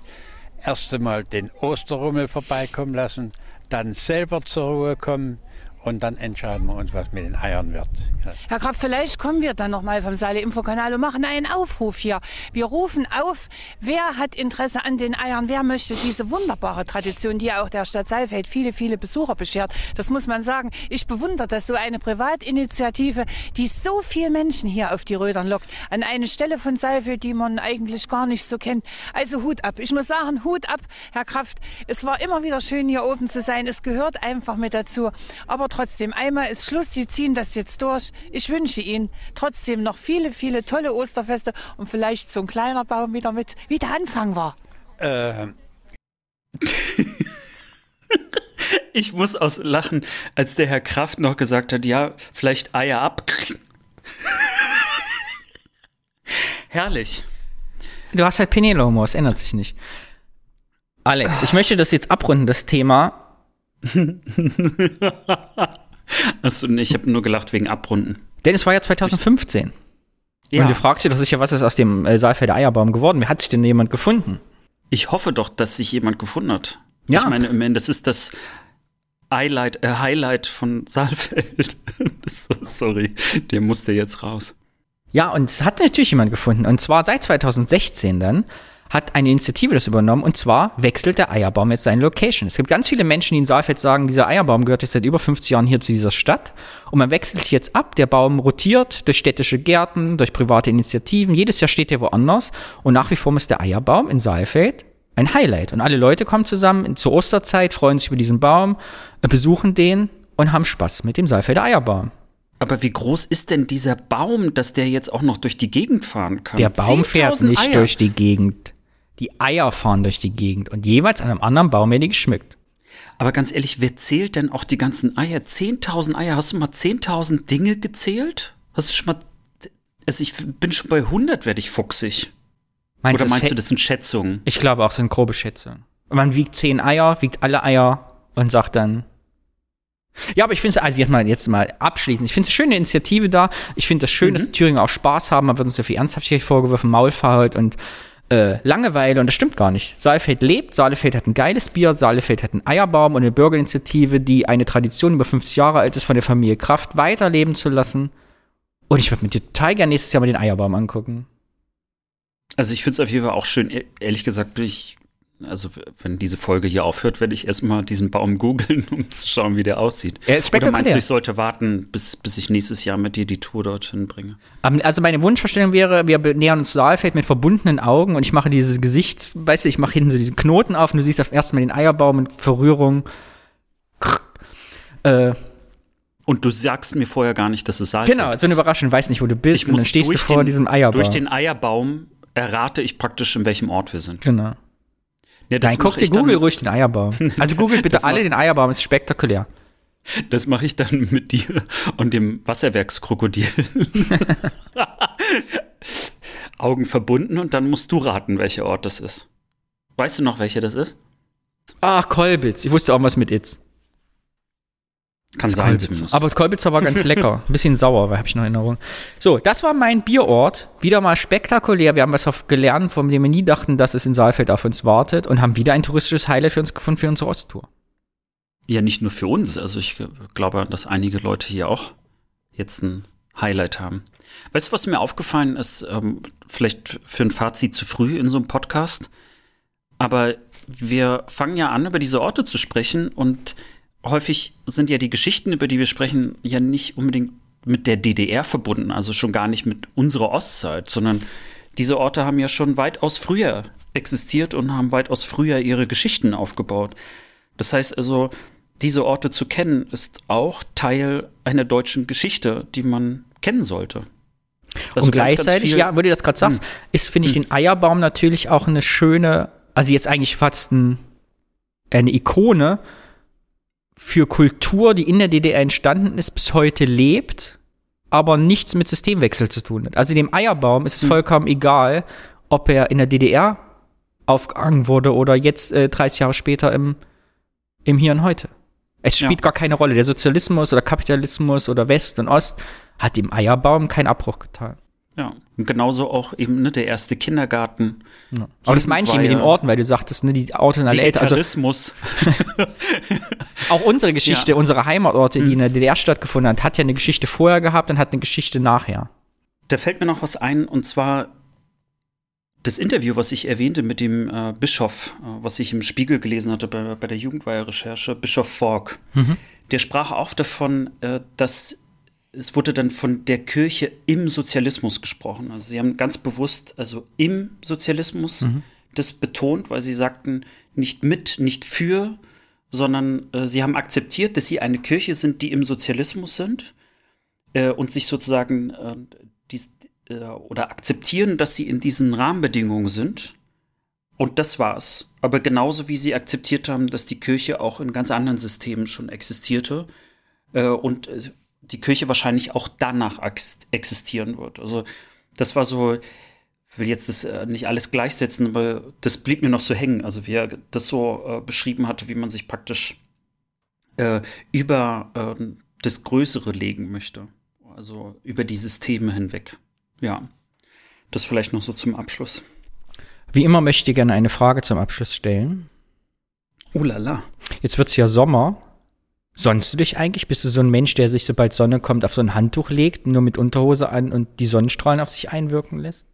erst einmal den Osterrummel vorbeikommen lassen, dann selber zur Ruhe kommen und dann entscheiden wir uns, was mit den Eiern wird. Ja. Herr Graf, vielleicht kommen wir dann noch mal vom Saale Infokanal und machen einen Aufruf hier. Wir rufen auf, wer hat Interesse an den Eiern, wer möchte diese wunderbare Tradition, die auch der Stadt Saalfeld viele, viele Besucher beschert. Das muss man sagen. Ich bewundere das so eine Privatinitiative, die so viele Menschen hier auf die Rödern lockt, an eine Stelle von Saalfeld, die man eigentlich gar nicht so kennt. Also Hut ab. Ich muss sagen, Hut ab, Herr Kraft. Es war immer wieder schön, hier oben zu sein. Es gehört einfach mit dazu. Aber trotzdem, einmal ist Schluss. Sie ziehen das jetzt durch. Ich wünsche Ihnen trotzdem noch viele, viele tolle Osterfeste und vielleicht so ein kleiner Baum wieder mit, wie der Anfang war. Äh, Ich muss aus lachen, als der Herr Kraft noch gesagt hat, ja, vielleicht Eier ab. Herrlich. Du hast halt Penelo-Humor, es ändert sich nicht. Alex, ich möchte das jetzt abrunden, das Thema. Achso, nee, ich habe nur gelacht wegen Abrunden. Denn es war ja 2015. Ja. Und du fragst dich doch sicher, was ist aus dem äh, Saalfelder Eierbaum geworden? Wer hat sich denn jemand gefunden? Ich hoffe doch, dass sich jemand gefunden hat. Ja. Ich meine, im Ende, das ist das Highlight, äh, Highlight von Saalfeld. Ist, sorry, der musste jetzt raus. Ja, und es hat natürlich jemand gefunden. Und zwar seit 2016 dann hat eine Initiative das übernommen. Und zwar wechselt der Eierbaum jetzt seine Location. Es gibt ganz viele Menschen, die in Saalfeld sagen, dieser Eierbaum gehört jetzt seit über 50 Jahren hier zu dieser Stadt. Und man wechselt jetzt ab. Der Baum rotiert durch städtische Gärten, durch private Initiativen. Jedes Jahr steht er woanders. Und nach wie vor ist der Eierbaum in Saalfeld ein Highlight. Und alle Leute kommen zusammen zur Osterzeit, freuen sich über diesen Baum, äh, besuchen den und haben Spaß mit dem Saalfelder Eierbaum. Aber wie groß ist denn dieser Baum, dass der jetzt auch noch durch die Gegend fahren kann? Der Baum fährt 10.000 nicht Eier. durch die Gegend. Die Eier fahren durch die Gegend und jeweils an einem anderen Baum werden die geschmückt. Aber ganz ehrlich, wer zählt denn auch die ganzen Eier? 10.000 Eier. Hast du mal 10.000 Dinge gezählt? Hast du schon mal. Also ich bin schon bei 100, werde ich fuchsig. Meinst Oder du, es meinst du, das sind Schätzungen? Ich glaube auch, so eine grobe Schätzung. Und man wiegt zehn Eier, wiegt alle Eier und sagt dann. Ja, aber ich finde es, also jetzt mal, jetzt mal abschließend, ich finde es eine schöne Initiative da. Ich finde das schön, dass die Thüringer auch Spaß haben. Man wird uns ja viel Ernsthaftigkeit vorgeworfen, Maulfahrt und äh, Langeweile. Und das stimmt gar nicht. Saalfeld lebt, Saalfeld hat ein geiles Bier, Saalfeld hat einen Eierbaum und eine Bürgerinitiative, die eine Tradition über 50 Jahre alt ist, von der Familie Kraft weiterleben zu lassen. Und ich würde mir total gerne nächstes Jahr mal den Eierbaum angucken. Also ich finde es auf jeden Fall auch schön. E- Ehrlich gesagt bin ich, also wenn diese Folge hier aufhört, werde ich erstmal diesen Baum googeln, um zu schauen, wie der aussieht. Er ist Oder meinst spektakulär. du, ich sollte warten, bis, bis ich nächstes Jahr mit dir die Tour dorthin bringe? Ähm, Also meine Wunschvorstellung wäre, wir nähern uns Saalfeld mit verbundenen Augen und ich mache dieses Gesichts, weißt du, ich mache hinten so diesen Knoten auf und du siehst auf ersten Mal den Eierbaum mit Verrührung. Krr. Äh, Und du sagst mir vorher gar nicht, dass es Saalfeld genau, ist. so eine Überraschung, du weißt nicht, wo du bist Ich und dann stehst du vor den- diesem Eierbaum. Durch den Eierbaum errate ich praktisch, in welchem Ort wir sind. genau. Ja, das Nein, guck dir Google ruhig den Eierbaum. Also googelt bitte alle den Eierbaum, ist spektakulär. Das mache ich dann mit dir und dem Wasserwerkskrokodil. Augen verbunden und dann musst du raten, welcher Ort das ist. Weißt du noch, welcher das ist? Ach, Kolbitz. Ich wusste auch was mit Itz. Kann Das sein zumindest. Aber Kolbitzer war ganz lecker. Ein bisschen sauer, habe ich noch in Erinnerung. So, das war mein Bierort. Wieder mal spektakulär. Wir haben was gelernt, von dem wir nie dachten, dass es in Saalfeld auf uns wartet und haben wieder ein touristisches Highlight für uns gefunden für unsere Osttour. Ja, nicht nur für uns. Also ich glaube, dass einige Leute hier auch jetzt ein Highlight haben. Weißt du, was mir aufgefallen ist? Ähm, vielleicht für ein Fazit zu früh in so einem Podcast. Aber wir fangen ja an, über diese Orte zu sprechen und häufig sind ja die Geschichten, über die wir sprechen, ja nicht unbedingt mit der DDR verbunden, also schon gar nicht mit unserer Ostzeit, sondern diese Orte haben ja schon weitaus früher existiert und haben weitaus früher ihre Geschichten aufgebaut. Das heißt also, diese Orte zu kennen, ist auch Teil einer deutschen Geschichte, die man kennen sollte. Also und ganz, ganz gleichzeitig, viel- ja, wo du das gerade sagst, Hm. ist, finde ich, den Eierbaum natürlich auch eine schöne, also jetzt eigentlich fast ein eine Ikone für Kultur, die in der DDR entstanden ist, bis heute lebt, aber nichts mit Systemwechsel zu tun hat. Also dem Eierbaum ist es vollkommen egal, ob er in der DDR aufgehangen wurde oder jetzt äh, 30 Jahre später im, im Hier und Heute. Es spielt Ja. gar keine Rolle. Der Sozialismus oder Kapitalismus oder West und Ost hat dem Eierbaum keinen Abbruch getan. Ja, und genauso auch eben ne, der erste Kindergarten. Aber das meine ich eben mit den Orten, weil du sagtest, ne, die Orte alle älter. Also Vegetarismus. auch unsere Geschichte, Ja. unsere Heimatorte, die in der DDR stattgefunden hat, hat ja eine Geschichte vorher gehabt und hat eine Geschichte nachher. Da fällt mir noch was ein, und zwar das Interview, was ich erwähnte mit dem äh, Bischof, äh, was ich im Spiegel gelesen hatte bei, bei der Jugendweihe-Recherche, Bischof Falk. Mhm. Der sprach auch davon, äh, dass es wurde dann von der Kirche im Sozialismus gesprochen. Also sie haben ganz bewusst, also im Sozialismus Mhm. das betont, weil sie sagten, nicht mit, nicht für, sondern äh, sie haben akzeptiert, dass sie eine Kirche sind, die im Sozialismus sind äh, und sich sozusagen äh, dies, äh, oder akzeptieren, dass sie in diesen Rahmenbedingungen sind. Und das war's. Aber genauso wie sie akzeptiert haben, dass die Kirche auch in ganz anderen Systemen schon existierte äh, und äh, die Kirche wahrscheinlich auch danach ex existieren wird. Also das war so, ich will jetzt das äh, nicht alles gleichsetzen, aber das blieb mir noch so hängen. Also wie er das so äh, beschrieben hatte, wie man sich praktisch äh, über äh, das Größere legen möchte. Also über die Systeme hinweg. Ja, das vielleicht noch so zum Abschluss. Wie immer möchte ich gerne eine Frage zum Abschluss stellen. Oh la la. Jetzt wird's ja Sommer. Sonnst du dich eigentlich? Bist du so ein Mensch, der sich, sobald Sonne kommt, auf so ein Handtuch legt, nur mit Unterhose an und die Sonnenstrahlen auf sich einwirken lässt?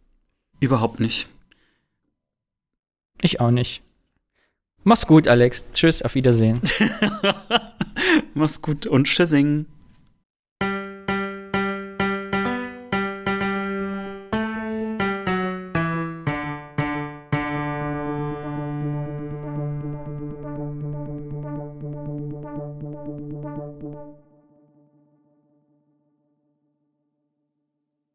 Überhaupt nicht. Ich auch nicht. Mach's gut, Alex. Tschüss, auf Wiedersehen. Mach's gut und tschüssing.